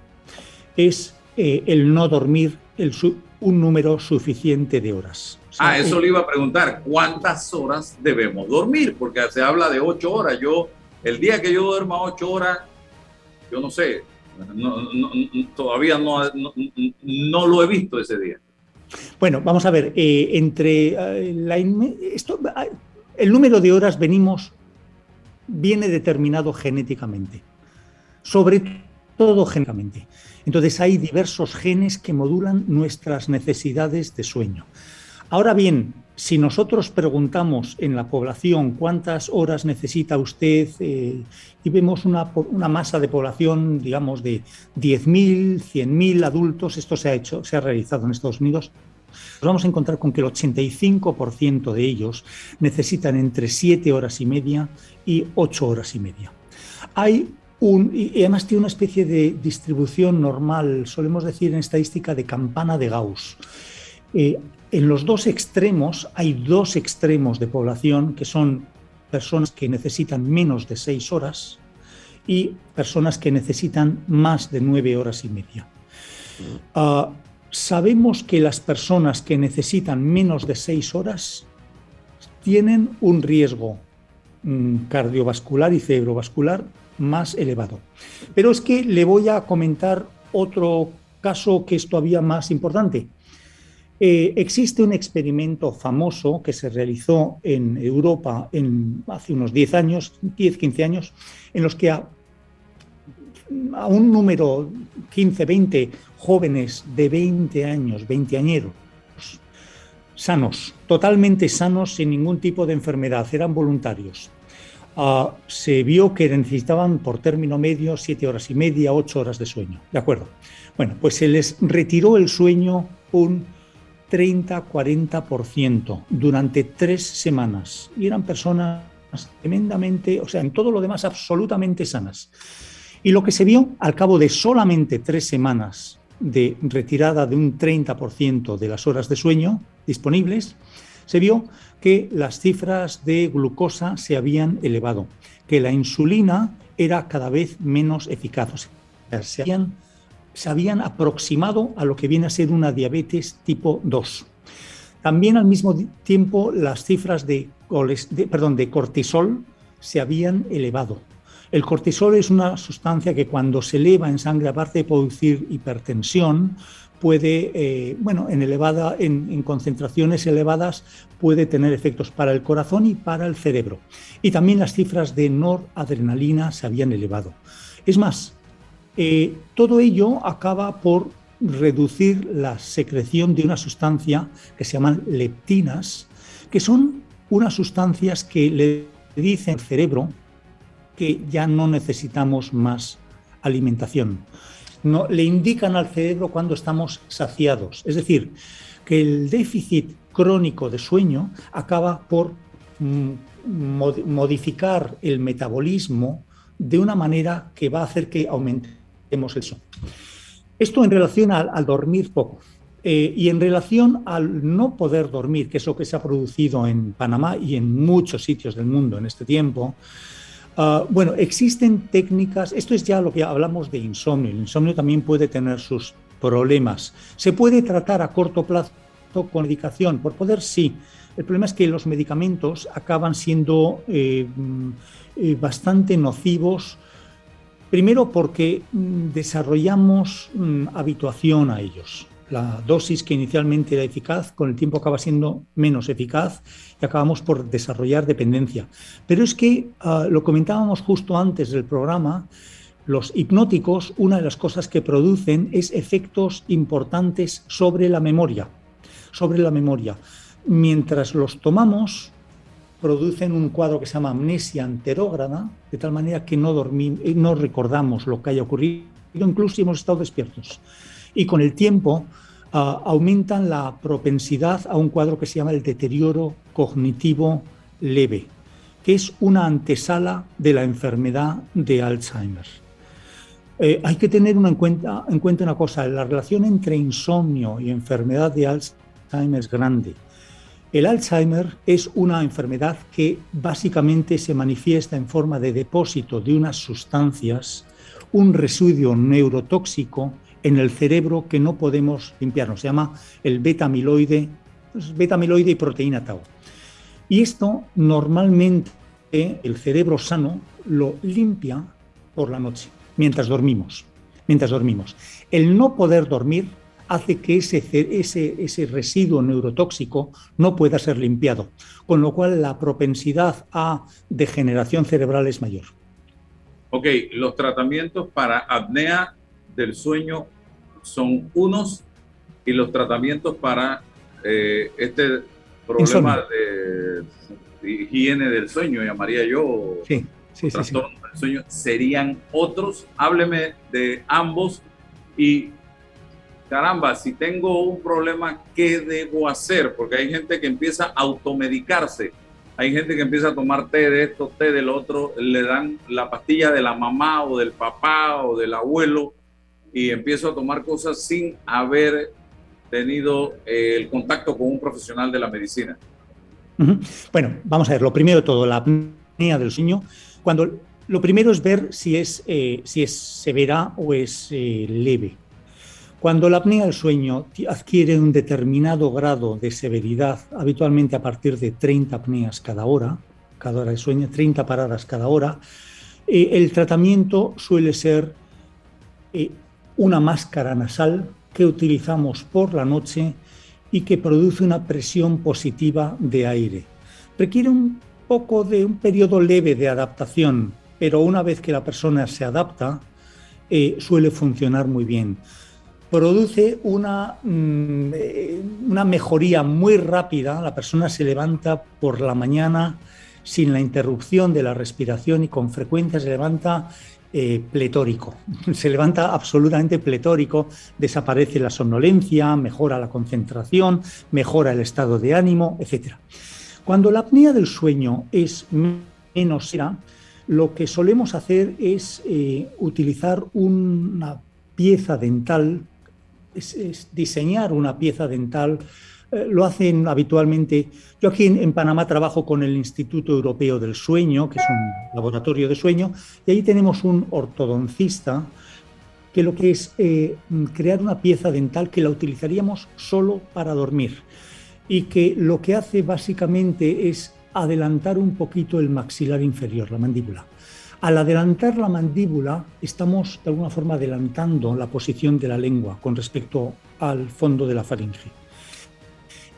es eh, el no dormir, el, un número suficiente de horas. ah, eso le iba a preguntar, ¿cuántas horas debemos dormir? Porque se habla de ocho horas. Yo, el día que yo duerma ocho horas, yo no sé, todavía no, no, lo he visto ese día. Bueno, vamos a ver, eh, entre eh, la, esto, el número de horas venimos, viene determinado genéticamente, sobre todo genéticamente. Entonces hay diversos genes que modulan nuestras necesidades de sueño. Ahora bien, si nosotros preguntamos en la población cuántas horas necesita usted eh, y vemos una, masa de población, digamos, de 10.000, 100.000 adultos, esto se ha hecho, se ha realizado en Estados Unidos, nos vamos a encontrar con que el 85% de ellos necesitan entre 7 horas y media y 8 horas y media. Hay y además tiene una especie de distribución normal, solemos decir en estadística, de campana de Gauss. Eh, en los dos extremos hay dos extremos de población que son personas que necesitan menos de seis horas y personas que necesitan más de nueve horas y media. Ah, sabemos que las personas que necesitan menos de seis horas tienen un riesgo mm, cardiovascular y cerebrovascular más elevado. Pero es que le voy a comentar otro caso que es todavía más importante. Eh, existe un experimento famoso que se realizó en Europa en, hace unos 10 años, 10, 15 años, en los que a, a un número 15, 20 jóvenes de 20 años, 20 añeros, sanos, totalmente sanos, sin ningún tipo de enfermedad, eran voluntarios. Ah, se vio que necesitaban por término medio siete horas y media, ocho horas de sueño. ¿De acuerdo? Bueno, pues se les retiró el sueño un 30-40% durante tres semanas. Y eran personas tremendamente, o sea, en todo lo demás absolutamente sanas. Y lo que se vio al cabo de solamente tres semanas de retirada de un 30% de las horas de sueño disponibles, se vio que las cifras de glucosa se habían elevado, que la insulina era cada vez menos eficaz. se, habían, aproximado a lo que viene a ser una diabetes tipo 2. También al mismo tiempo las cifras de, de cortisol se habían elevado. El cortisol es una sustancia que cuando se eleva en sangre, aparte de producir hipertensión, puede, eh, bueno, en, elevada, en, concentraciones elevadas puede tener efectos para el corazón y para el cerebro. Y también las cifras de noradrenalina se habían elevado. Es más, eh, todo ello acaba por reducir la secreción de una sustancia que se llaman leptinas, que son unas sustancias que le dicen al cerebro que ya no necesitamos más alimentación no, le indican al cerebro cuando estamos saciados. Es decir, que el déficit crónico de sueño acaba por mm, modificar el metabolismo de una manera que va a hacer que aumentemos el sueño. Esto en relación al, dormir poco. Eh, y en relación al no poder dormir, que es lo que se ha producido en Panamá y en muchos sitios del mundo en este tiempo, Ah, bueno, existen técnicas, esto es ya lo que hablamos de insomnio, el insomnio también puede tener sus problemas. Se puede tratar a corto plazo con medicación, por poder sí. El problema es que los medicamentos acaban siendo eh, mm, eh, bastante nocivos, primero porque mm, desarrollamos mm, habituación a ellos la dosis que inicialmente era eficaz, con el tiempo acaba siendo menos eficaz y acabamos por desarrollar dependencia. Pero es que, ah, lo comentábamos justo antes del programa, los hipnóticos, una de las cosas que producen es efectos importantes sobre la memoria, sobre la memoria. Mientras los tomamos, producen un cuadro que se llama amnesia anterógrada, de tal manera que no, eh, no recordamos lo que haya ocurrido, incluso si hemos estado despiertos y con el tiempo aumentan la propensidad a un cuadro que se llama el deterioro cognitivo leve, que es una antesala de la enfermedad de Alzheimer. Eh, hay que tener en, cuenta, en cuenta una cosa, la relación entre insomnio y enfermedad de Alzheimer es grande. El Alzheimer es una enfermedad que básicamente se manifiesta en forma de depósito de unas sustancias, un residuo neurotóxico en el cerebro que no podemos limpiarnos. Se llama el beta-amiloide, beta-amiloide y proteína tau. Y esto normalmente el cerebro sano lo limpia por la noche, mientras dormimos. Mientras dormimos. El no poder dormir hace que ese, ese, ese residuo neurotóxico no pueda ser limpiado, con lo cual la propensidad a degeneración cerebral es mayor. Ok, los tratamientos para apnea del sueño son unos y los tratamientos para eh, este problema de, higiene del sueño, llamaría yo, sí, sí, trastorno del sueño, serían otros. Hábleme de ambos y caramba, si tengo un problema, ¿qué debo hacer? Porque hay gente que empieza a automedicarse. Hay gente que empieza a tomar té de esto, té del otro, le dan la pastilla de la mamá o del papá o del abuelo y empiezo a tomar cosas sin haber tenido eh, el contacto con un profesional de la medicina. Bueno, vamos a ver, lo primero de todo, la apnea del sueño, cuando lo primero es ver si es, eh, si es severa o es eh, leve. Cuando la apnea del sueño adquiere un determinado grado de severidad, habitualmente a partir de 30 apneas cada hora, cada hora de sueño, 30 paradas cada hora, el tratamiento suele ser una máscara nasal que utilizamos por la noche y que produce una presión positiva de aire. Requiere un poco de un periodo leve de adaptación, pero una vez que la persona se adapta, eh, suele funcionar muy bien produce una, mm, eh, una mejoría muy rápida. La persona se levanta por la mañana sin la interrupción de la respiración y con frecuencia se levanta eh, pletórico. Se levanta absolutamente pletórico, desaparece la somnolencia, mejora la concentración, mejora el estado de ánimo, etc. Cuando la apnea del sueño es menos será, lo que solemos hacer es eh, utilizar una pieza dental es, diseñar una pieza dental. Eh, lo hacen habitualmente. Yo aquí en, Panamá trabajo con el Instituto Europeo del Sueño, que es un laboratorio de sueño, y ahí tenemos un ortodoncista que lo que es eh, crear una pieza dental que la utilizaríamos solo para dormir y que lo que hace básicamente es adelantar un poquito el maxilar inferior, la mandíbula. Al adelantar la mandíbula, estamos de alguna forma adelantando la posición de la lengua con respecto al fondo de la faringe.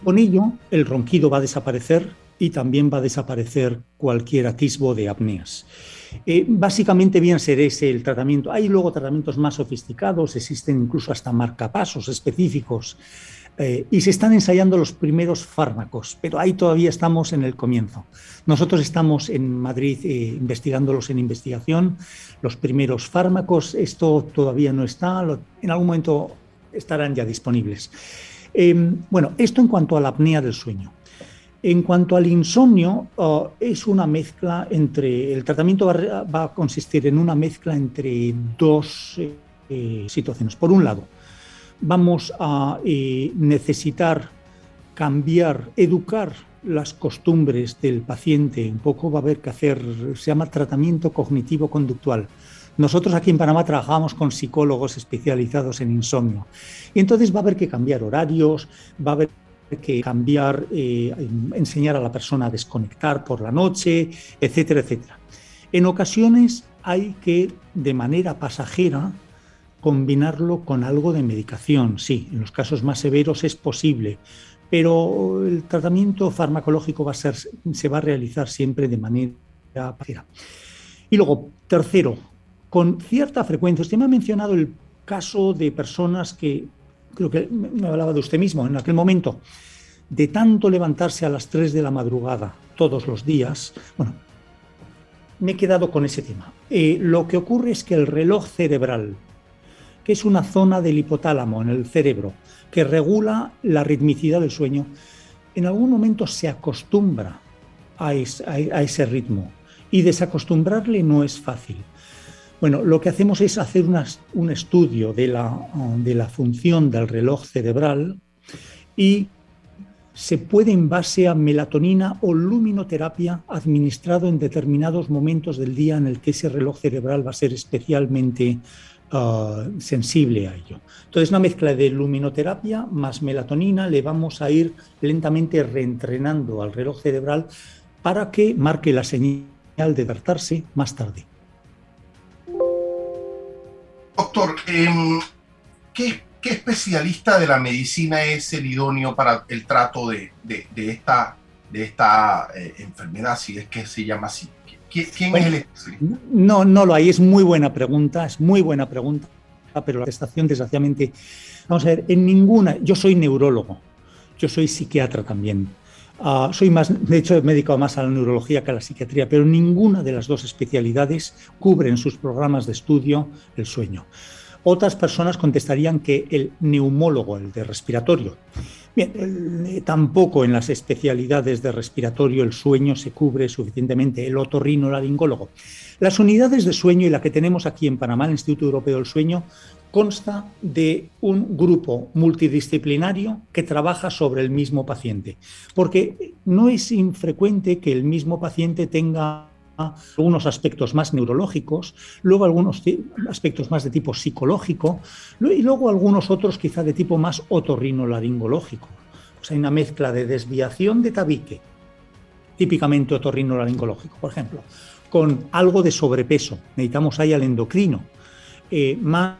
Con ello, el ronquido va a desaparecer y también va a desaparecer cualquier atisbo de apneas. Eh, básicamente bien ser ese el tratamiento. Hay luego tratamientos más sofisticados, existen incluso hasta marcapasos específicos eh, y se están ensayando los primeros fármacos, pero ahí todavía estamos en el comienzo. Nosotros estamos en Madrid eh, investigándolos en investigación, los primeros fármacos, esto todavía no está, en algún momento estarán ya disponibles. Em, bueno, esto en cuanto a la apnea del sueño. En cuanto al insomnio, oh, es una mezcla entre, el tratamiento va, a consistir en una mezcla entre dos eh, situaciones. Por un lado, vamos a eh, necesitar cambiar, educar las costumbres del paciente. Un poco va a haber que hacer, se llama tratamiento cognitivo-conductual. Nosotros aquí en Panamá trabajamos con psicólogos especializados en insomnio. Y entonces va a haber que cambiar horarios, va a haber que cambiar, eh, enseñar a la persona a desconectar por la noche, etcétera, etcétera. En ocasiones hay que, de manera pasajera, combinarlo con algo de medicación. Sí, en los casos más severos es posible, pero el tratamiento farmacológico va a ser, se va a realizar siempre de manera pasajera. Y luego, tercero, con cierta frecuencia, usted me ha mencionado el caso de personas que, creo que me hablaba de usted mismo en aquel momento, de tanto levantarse a las 3 de la madrugada todos los días, bueno, me he quedado con ese tema. Eh, lo que ocurre es que el reloj cerebral que es una zona del hipotálamo en el cerebro que regula la ritmicidad del sueño, en algún momento se acostumbra a, ese ritmo y desacostumbrarle no es fácil. Bueno, lo que hacemos es hacer un estudio de la, función del reloj cerebral y se puede en base a melatonina o luminoterapia administrado en determinados momentos del día en el que ese reloj cerebral va a ser especialmente ah, sensible a ello. Entonces, una mezcla de luminoterapia más melatonina le vamos a ir lentamente reentrenando al reloj cerebral para que marque la señal de despertarse más tarde. Doctor, em, ¿qué, especialista de la medicina es el idóneo para el trato de, esta, de esta eh, enfermedad, si es que se llama así? ¿Quién es el especialista? No, no lo hay, es muy buena pregunta, es muy buena pregunta, pero la estación desgraciadamente, vamos a ver, en ninguna, yo soy neurólogo, yo soy psiquiatra también, Ah, soy más, de hecho, he dedicado más a la neurología que a la psiquiatría, pero ninguna de las dos especialidades cubre en sus programas de estudio el sueño. Otras personas contestarían que el neumólogo, el de respiratorio, bien, eh, tampoco en las especialidades de respiratorio el sueño se cubre suficientemente, el otorrinolaringólogo. Las unidades de sueño y la que tenemos aquí en Panamá, el Instituto Europeo del Sueño, consta de un grupo multidisciplinario que trabaja sobre el mismo paciente, porque no es infrecuente que el mismo paciente tenga algunos aspectos más neurológicos, luego algunos aspectos más de tipo psicológico y luego algunos otros quizá de tipo más otorrinolaringológico. Sea, hay una mezcla de desviación de tabique, típicamente otorrinolaringológico, por ejemplo, con algo de sobrepeso. Necesitamos ahí al endocrino. Eh, más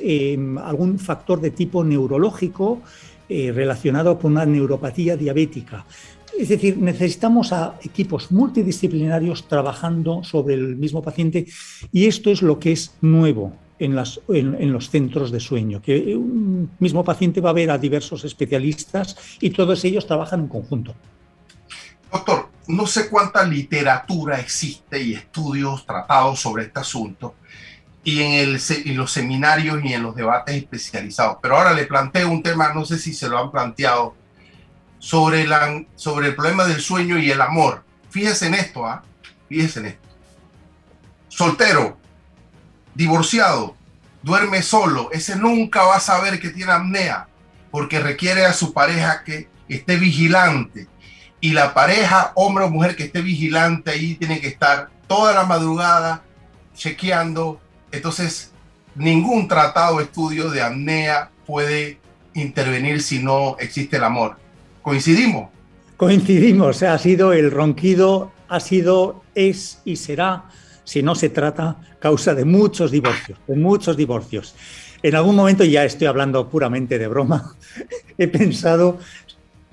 Em, algún factor de tipo neurológico eh, relacionado con una neuropatía diabética. Es decir, necesitamos a equipos multidisciplinarios trabajando sobre el mismo paciente y esto es lo que es nuevo en, en, los centros de sueño, que un mismo paciente va a ver a diversos especialistas y todos ellos trabajan en conjunto. Doctor, no sé cuánta literatura existe y estudios tratados sobre este asunto, y en, el, los seminarios y en los debates especializados. Pero ahora le planteo un tema, no sé si se lo han planteado, sobre, la, sobre el problema del sueño y el amor. Fíjese en esto, ¿ah? Fíjese en esto. Soltero, divorciado, duerme solo, ese nunca va a saber que tiene apnea, porque requiere a su pareja que esté vigilante. Y la pareja, hombre o mujer que esté vigilante ahí, tiene que estar toda la madrugada chequeando entonces, ningún tratado o estudio de apnea puede intervenir si no existe el amor. ¿Coincidimos? Coincidimos, ha sido el ronquido, ha sido, es y será, si no se trata, causa de muchos divorcios, de muchos divorcios. En algún momento, ya estoy hablando puramente de broma, he pensado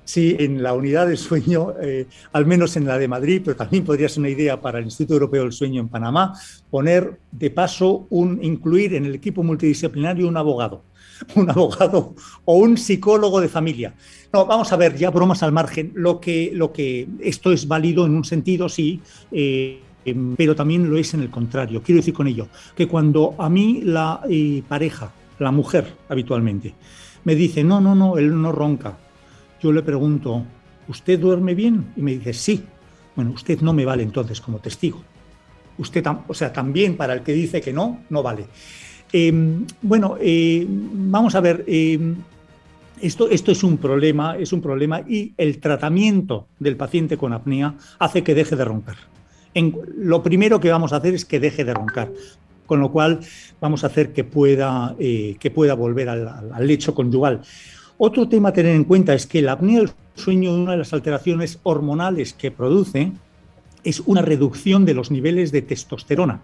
si en la unidad del sueño, eh, al menos en la de Madrid, pero también podría ser una idea para el Instituto Europeo del Sueño en Panamá, poner de paso un incluir en el equipo multidisciplinario un abogado, un abogado o un psicólogo de familia. No, vamos a ver, ya bromas al margen, lo que, lo que esto es válido en un sentido, sí. Eh, pero también lo es en el contrario. Quiero decir con ello que cuando a mí la eh, pareja, la mujer habitualmente, me dice, no, no, no, él no ronca, yo le pregunto, ¿usted duerme bien? Y me dice, sí. Bueno, usted no me vale entonces como testigo. Usted, o sea, también para el que dice que no, no vale. Em, bueno, eh, vamos a ver, em, esto, esto es un problema, es un problema y el tratamiento del paciente con apnea hace que deje de roncar. Lo primero que vamos a hacer es que deje de roncar, con lo cual vamos a hacer que pueda, eh, que pueda volver al, al lecho conyugal. Otro tema a tener en cuenta es que la apnea del sueño, una de las alteraciones hormonales que produce, es una reducción de los niveles de testosterona,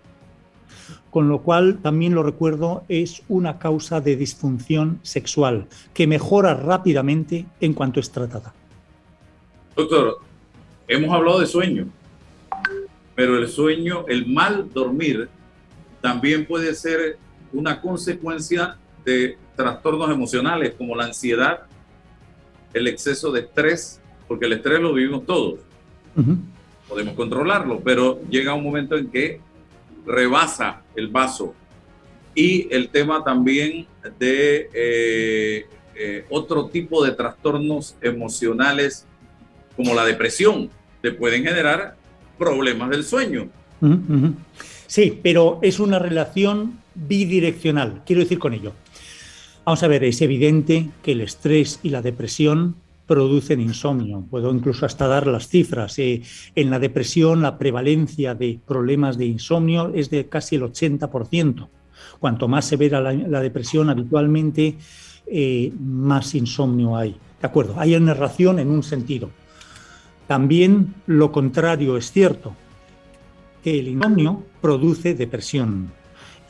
con lo cual también lo recuerdo, es una causa de disfunción sexual que mejora rápidamente en cuanto es tratada. Doctor, hemos hablado de sueño, pero el sueño, el mal dormir, también puede ser una consecuencia de trastornos emocionales como la ansiedad, el exceso de estrés, porque el estrés lo vivimos todos. Podemos controlarlo, pero llega un momento en que rebasa el vaso. Y el tema también de eh, eh, otro tipo de trastornos emocionales como la depresión, te pueden generar problemas del sueño. Sí, pero es una relación bidireccional. Quiero decir con ello, Vamos a ver, es evidente que el estrés y la depresión producen insomnio. Puedo incluso hasta dar las cifras. Eh, en la depresión la prevalencia de problemas de insomnio es de casi el 80%. Cuanto más severa la, la depresión, habitualmente eh, más insomnio hay. De acuerdo, hay narración en un sentido. También lo contrario es cierto, que el insomnio produce depresión.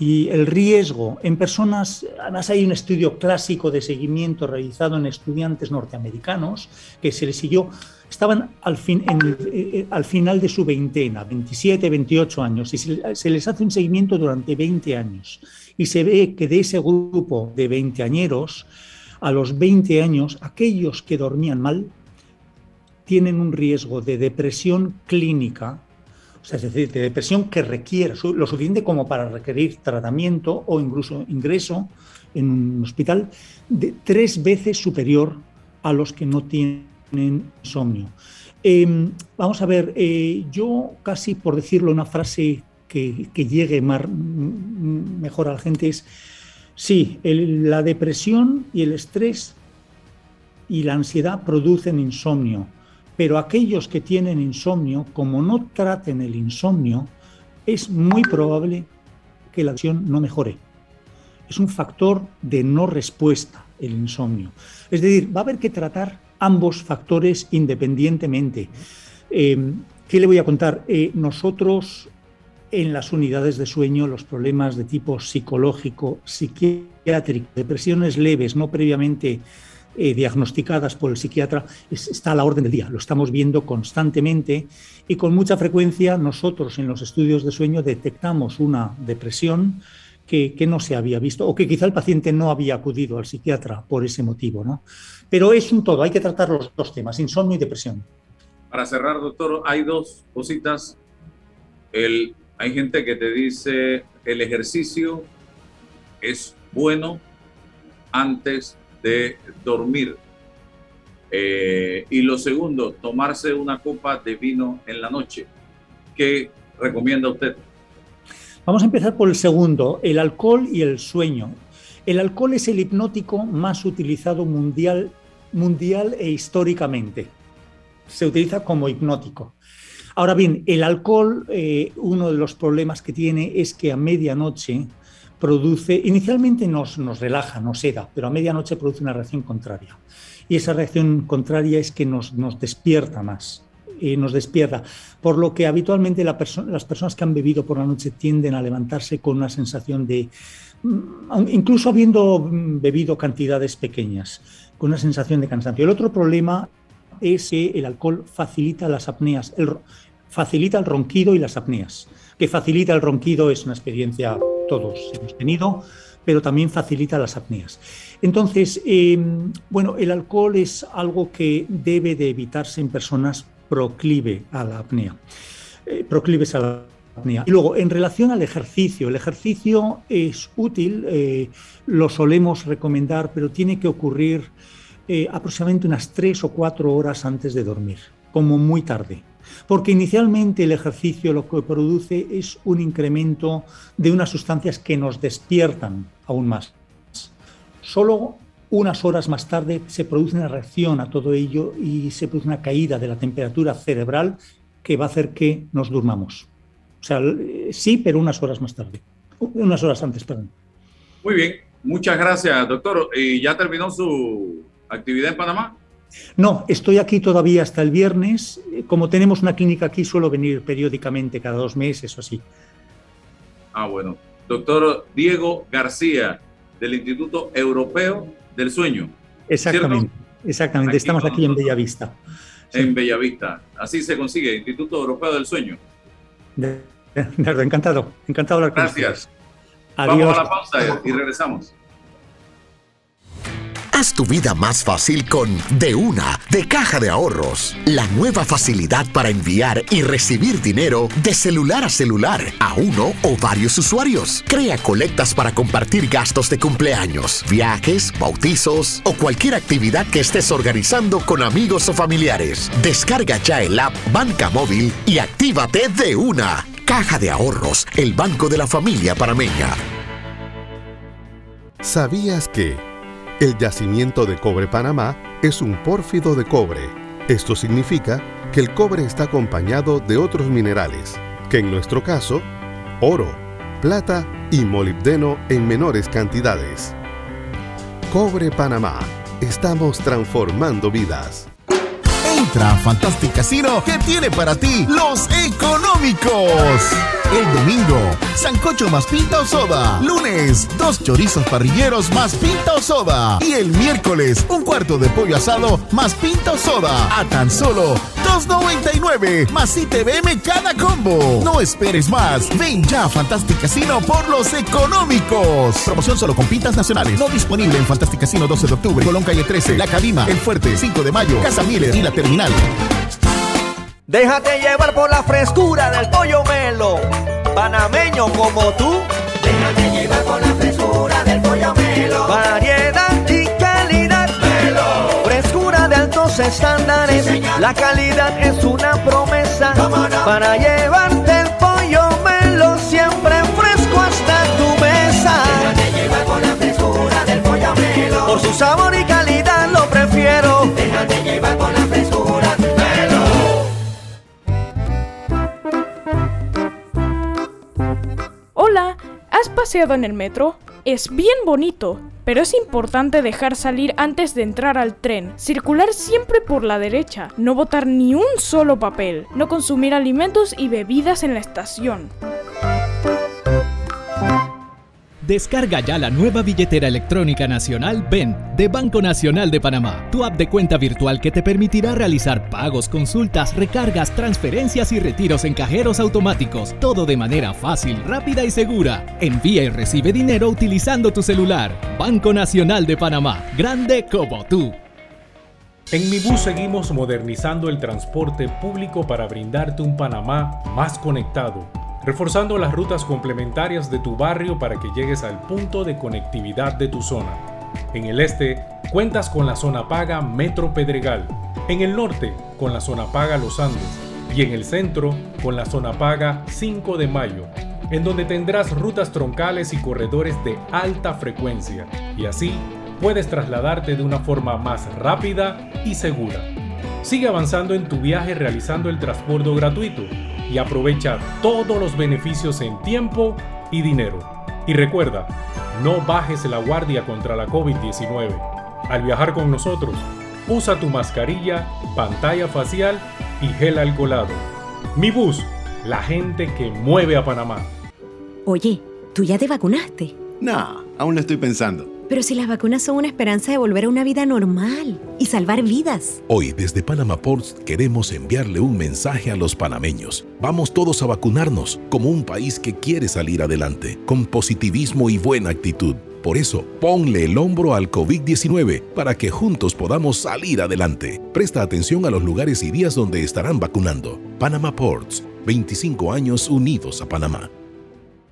Y el riesgo en personas, además hay un estudio clásico de seguimiento realizado en estudiantes norteamericanos que se les siguió, estaban al, fin, eh, al final de su veintena, 27, 28 años, y se, se, les hace un seguimiento durante 20 años. Y se ve que de ese grupo de veinteañeros, a los 20 años, aquellos que dormían mal tienen un riesgo de depresión clínica o sea, es decir, de depresión que requiere lo suficiente como para requerir tratamiento o incluso ingreso en un hospital de tres veces superior a los que no tienen insomnio. Eh, vamos a ver, eh, yo casi por decirlo una frase que, que llegue mejor a la gente es, sí, la depresión y el estrés y la ansiedad producen insomnio pero aquellos que tienen insomnio, como no traten el insomnio, es muy probable que la adicción no mejore. Es un factor de no respuesta el insomnio. Es decir, va a haber que tratar ambos factores independientemente. Eh, ¿Qué le voy a contar? Eh, nosotros en las unidades de sueño los problemas de tipo psicológico, psiquiátrico, depresiones leves, no previamente eh, diagnosticadas por el psiquiatra está a la orden del día. Lo estamos viendo constantemente y con mucha frecuencia nosotros en los estudios de sueño detectamos una depresión que, que, no se había visto o que quizá el paciente no había acudido al psiquiatra por ese motivo. ¿no? Pero es un todo, hay que tratar los dos temas, insomnio y depresión. Para cerrar, doctor, hay dos cositas. El, hay gente que te dice el ejercicio es bueno antes de dormir. Eh, y lo segundo, tomarse una copa de vino en la noche. ¿Qué recomienda usted? Vamos a empezar por el segundo, el alcohol y el sueño. El alcohol es el hipnótico más utilizado mundial, mundial e históricamente. Se utiliza como hipnótico. Ahora bien, el alcohol, eh, uno de los problemas que tiene es que a medianoche produce, inicialmente nos, nos relaja, nos seda, pero a medianoche produce una reacción contraria. Y esa reacción contraria es que nos, nos despierta más, eh, nos despierta. Por lo que habitualmente las personas que han bebido por la noche tienden a levantarse con una sensación de, mm, incluso habiendo mm, bebido cantidades pequeñas, con una sensación de cansancio. El otro problema es que el alcohol facilita las apneas, facilita el ronquido y las apneas. Que facilita el ronquido es una experiencia todos hemos tenido, pero también facilita las apneas. Entonces, eh, bueno, el alcohol es algo que debe de evitarse en personas proclive a la apnea, eh, proclives a la apnea. Y luego, en relación al ejercicio, el ejercicio es útil, eh, lo solemos recomendar, pero tiene que ocurrir eh, aproximadamente unas tres o cuatro horas antes de dormir, como muy tarde porque inicialmente el ejercicio lo que produce es un incremento de unas sustancias que nos despiertan aún más. Solo unas horas más tarde se produce una reacción a todo ello y se produce una caída de la temperatura cerebral que va a hacer que nos durmamos. O sea, sí, pero unas horas más tarde. Unas horas antes, perdón. Muy bien, muchas gracias, doctor. ¿Y ya terminó su actividad en Panamá? No, estoy aquí todavía hasta el viernes. Como tenemos una clínica aquí, suelo venir periódicamente, cada dos meses o así. Ah, bueno. Doctor Diego García, del Instituto Europeo del Sueño. Exactamente, exactamente. Estamos aquí en Bellavista. En sí. Bellavista. Así se consigue, Instituto Europeo del Sueño. De, de, encantado, encantado de hablar con Gracias. Adiós. Vamos a la pausa y regresamos. Haz tu vida más fácil con De Una, de Caja de Ahorros. La nueva facilidad para enviar y recibir dinero de celular a celular a uno o varios usuarios. Crea colectas para compartir gastos de cumpleaños, viajes, bautizos o cualquier actividad que estés organizando con amigos o familiares. Descarga ya el app Banca Móvil y actívate De Una. Caja de Ahorros, el banco de la familia parameña. ¿Sabías que... El yacimiento de cobre Panamá es un pórfido de cobre. Esto significa que el cobre está acompañado de otros minerales, que en nuestro caso, oro, plata y molibdeno en menores cantidades. Cobre Panamá. Estamos transformando vidas. Entra a Fantastic Casino que tiene para ti los económicos. El domingo, sancocho más pinta o soda. Lunes, dos chorizos parrilleros más pinta o soda. Y el miércoles, un cuarto de pollo asado más pinta o soda. A tan solo 2.99 más ITBM cada combo. No esperes más. Ven ya a Fantastic Casino por los económicos. Promoción solo con pintas nacionales. No disponible en Fantastic Casino 12 de octubre, Colón Calle 13, La Cadima, El Fuerte, 5 de mayo, Casa Miller y La Terminal. Déjate llevar por la frescura del pollo melo. Panameño como tú. Déjate llevar por la frescura del pollo melo. Variedad y calidad. Melo. Frescura de altos estándares. Sí, la calidad es una promesa. ¿Cómo no? Para llevarte paseado en el metro? Es bien bonito, pero es importante dejar salir antes de entrar al tren, circular siempre por la derecha, no botar ni un solo papel, no consumir alimentos y bebidas en la estación. Descarga ya la nueva billetera electrónica nacional BEN de Banco Nacional de Panamá, tu app de cuenta virtual que te permitirá realizar pagos, consultas, recargas, transferencias y retiros en cajeros automáticos, todo de manera fácil, rápida y segura. Envía y recibe dinero utilizando tu celular. Banco Nacional de Panamá, grande como tú. En Mi Bus seguimos modernizando el transporte público para brindarte un Panamá más conectado, reforzando las rutas complementarias de tu barrio para que llegues al punto de conectividad de tu zona. En el este, cuentas con la zona paga Metro Pedregal, en el norte, con la zona paga Los Andes, y en el centro, con la zona paga 5 de Mayo, en donde tendrás rutas troncales y corredores de alta frecuencia, y así puedes trasladarte de una forma más rápida y segura. Sigue avanzando en tu viaje realizando el transbordo gratuito y aprovecha todos los beneficios en tiempo y dinero. Y recuerda, no bajes la guardia contra la COVID-19. Al viajar con nosotros, usa tu mascarilla, pantalla facial y gel alcoholado. Mi bus, la gente que mueve a Panamá. Oye, ¿tú ya te vacunaste? No, aún lo estoy pensando. Pero si las vacunas son una esperanza de volver a una vida normal y salvar vidas. Hoy desde Panama Ports queremos enviarle un mensaje a los panameños. Vamos todos a vacunarnos como un país que quiere salir adelante, con positivismo y buena actitud. Por eso, ponle el hombro al COVID-19 para que juntos podamos salir adelante. Presta atención a los lugares y días donde estarán vacunando. Panama Ports, 25 años unidos a Panamá.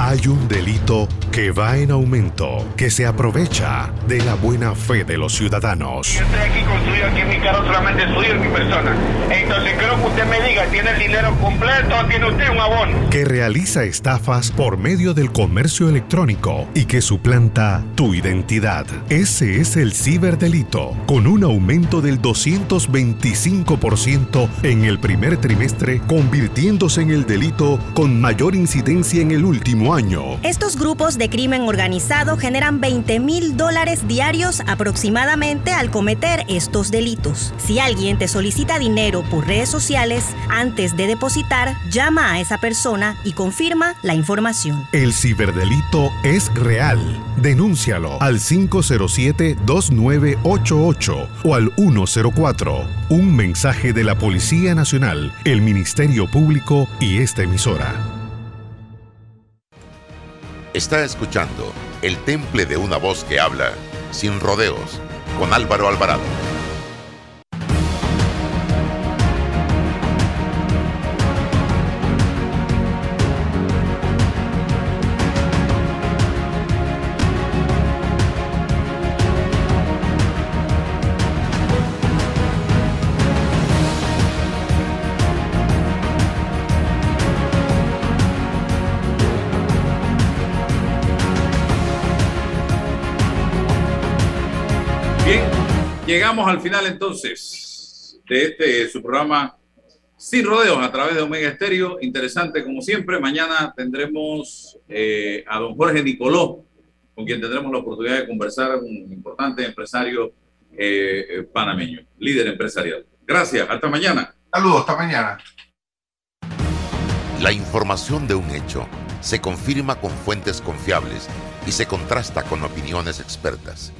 Hay un delito que va en aumento, que se aprovecha de la buena fe de los ciudadanos. Estoy aquí construido aquí en mi carro solamente suyo mi persona. Entonces quiero que usted me diga, ¿tiene el dinero completo o tiene usted un abono? que realiza estafas por medio del comercio electrónico y que suplanta tu identidad. Ese es el ciberdelito, con un aumento del 225% en el primer trimestre, convirtiéndose en el delito con mayor incidencia en el último año. Estos grupos de crimen organizado generan 20 mil dólares diarios aproximadamente al cometer estos delitos. Si alguien te solicita dinero por redes sociales, antes de depositar, llama a esa persona y confirma la información. El ciberdelito es real. Denúncialo al 507-2988 o al 104. Un mensaje de la Policía Nacional, el Ministerio Público y esta emisora. Está escuchando El Temple de una voz que habla, sin rodeos, con Álvaro Alvarado. Llegamos al final entonces de este su programa Sin Rodeos a través de Omega Estéreo. Interesante como siempre. Mañana tendremos eh, a don Jorge Nicoló, con quien tendremos la oportunidad de conversar, un importante empresario eh, eh, panameño, líder empresarial. Gracias, hasta mañana. Saludos, hasta mañana. La información de un hecho se confirma con fuentes confiables y se contrasta con opiniones expertas.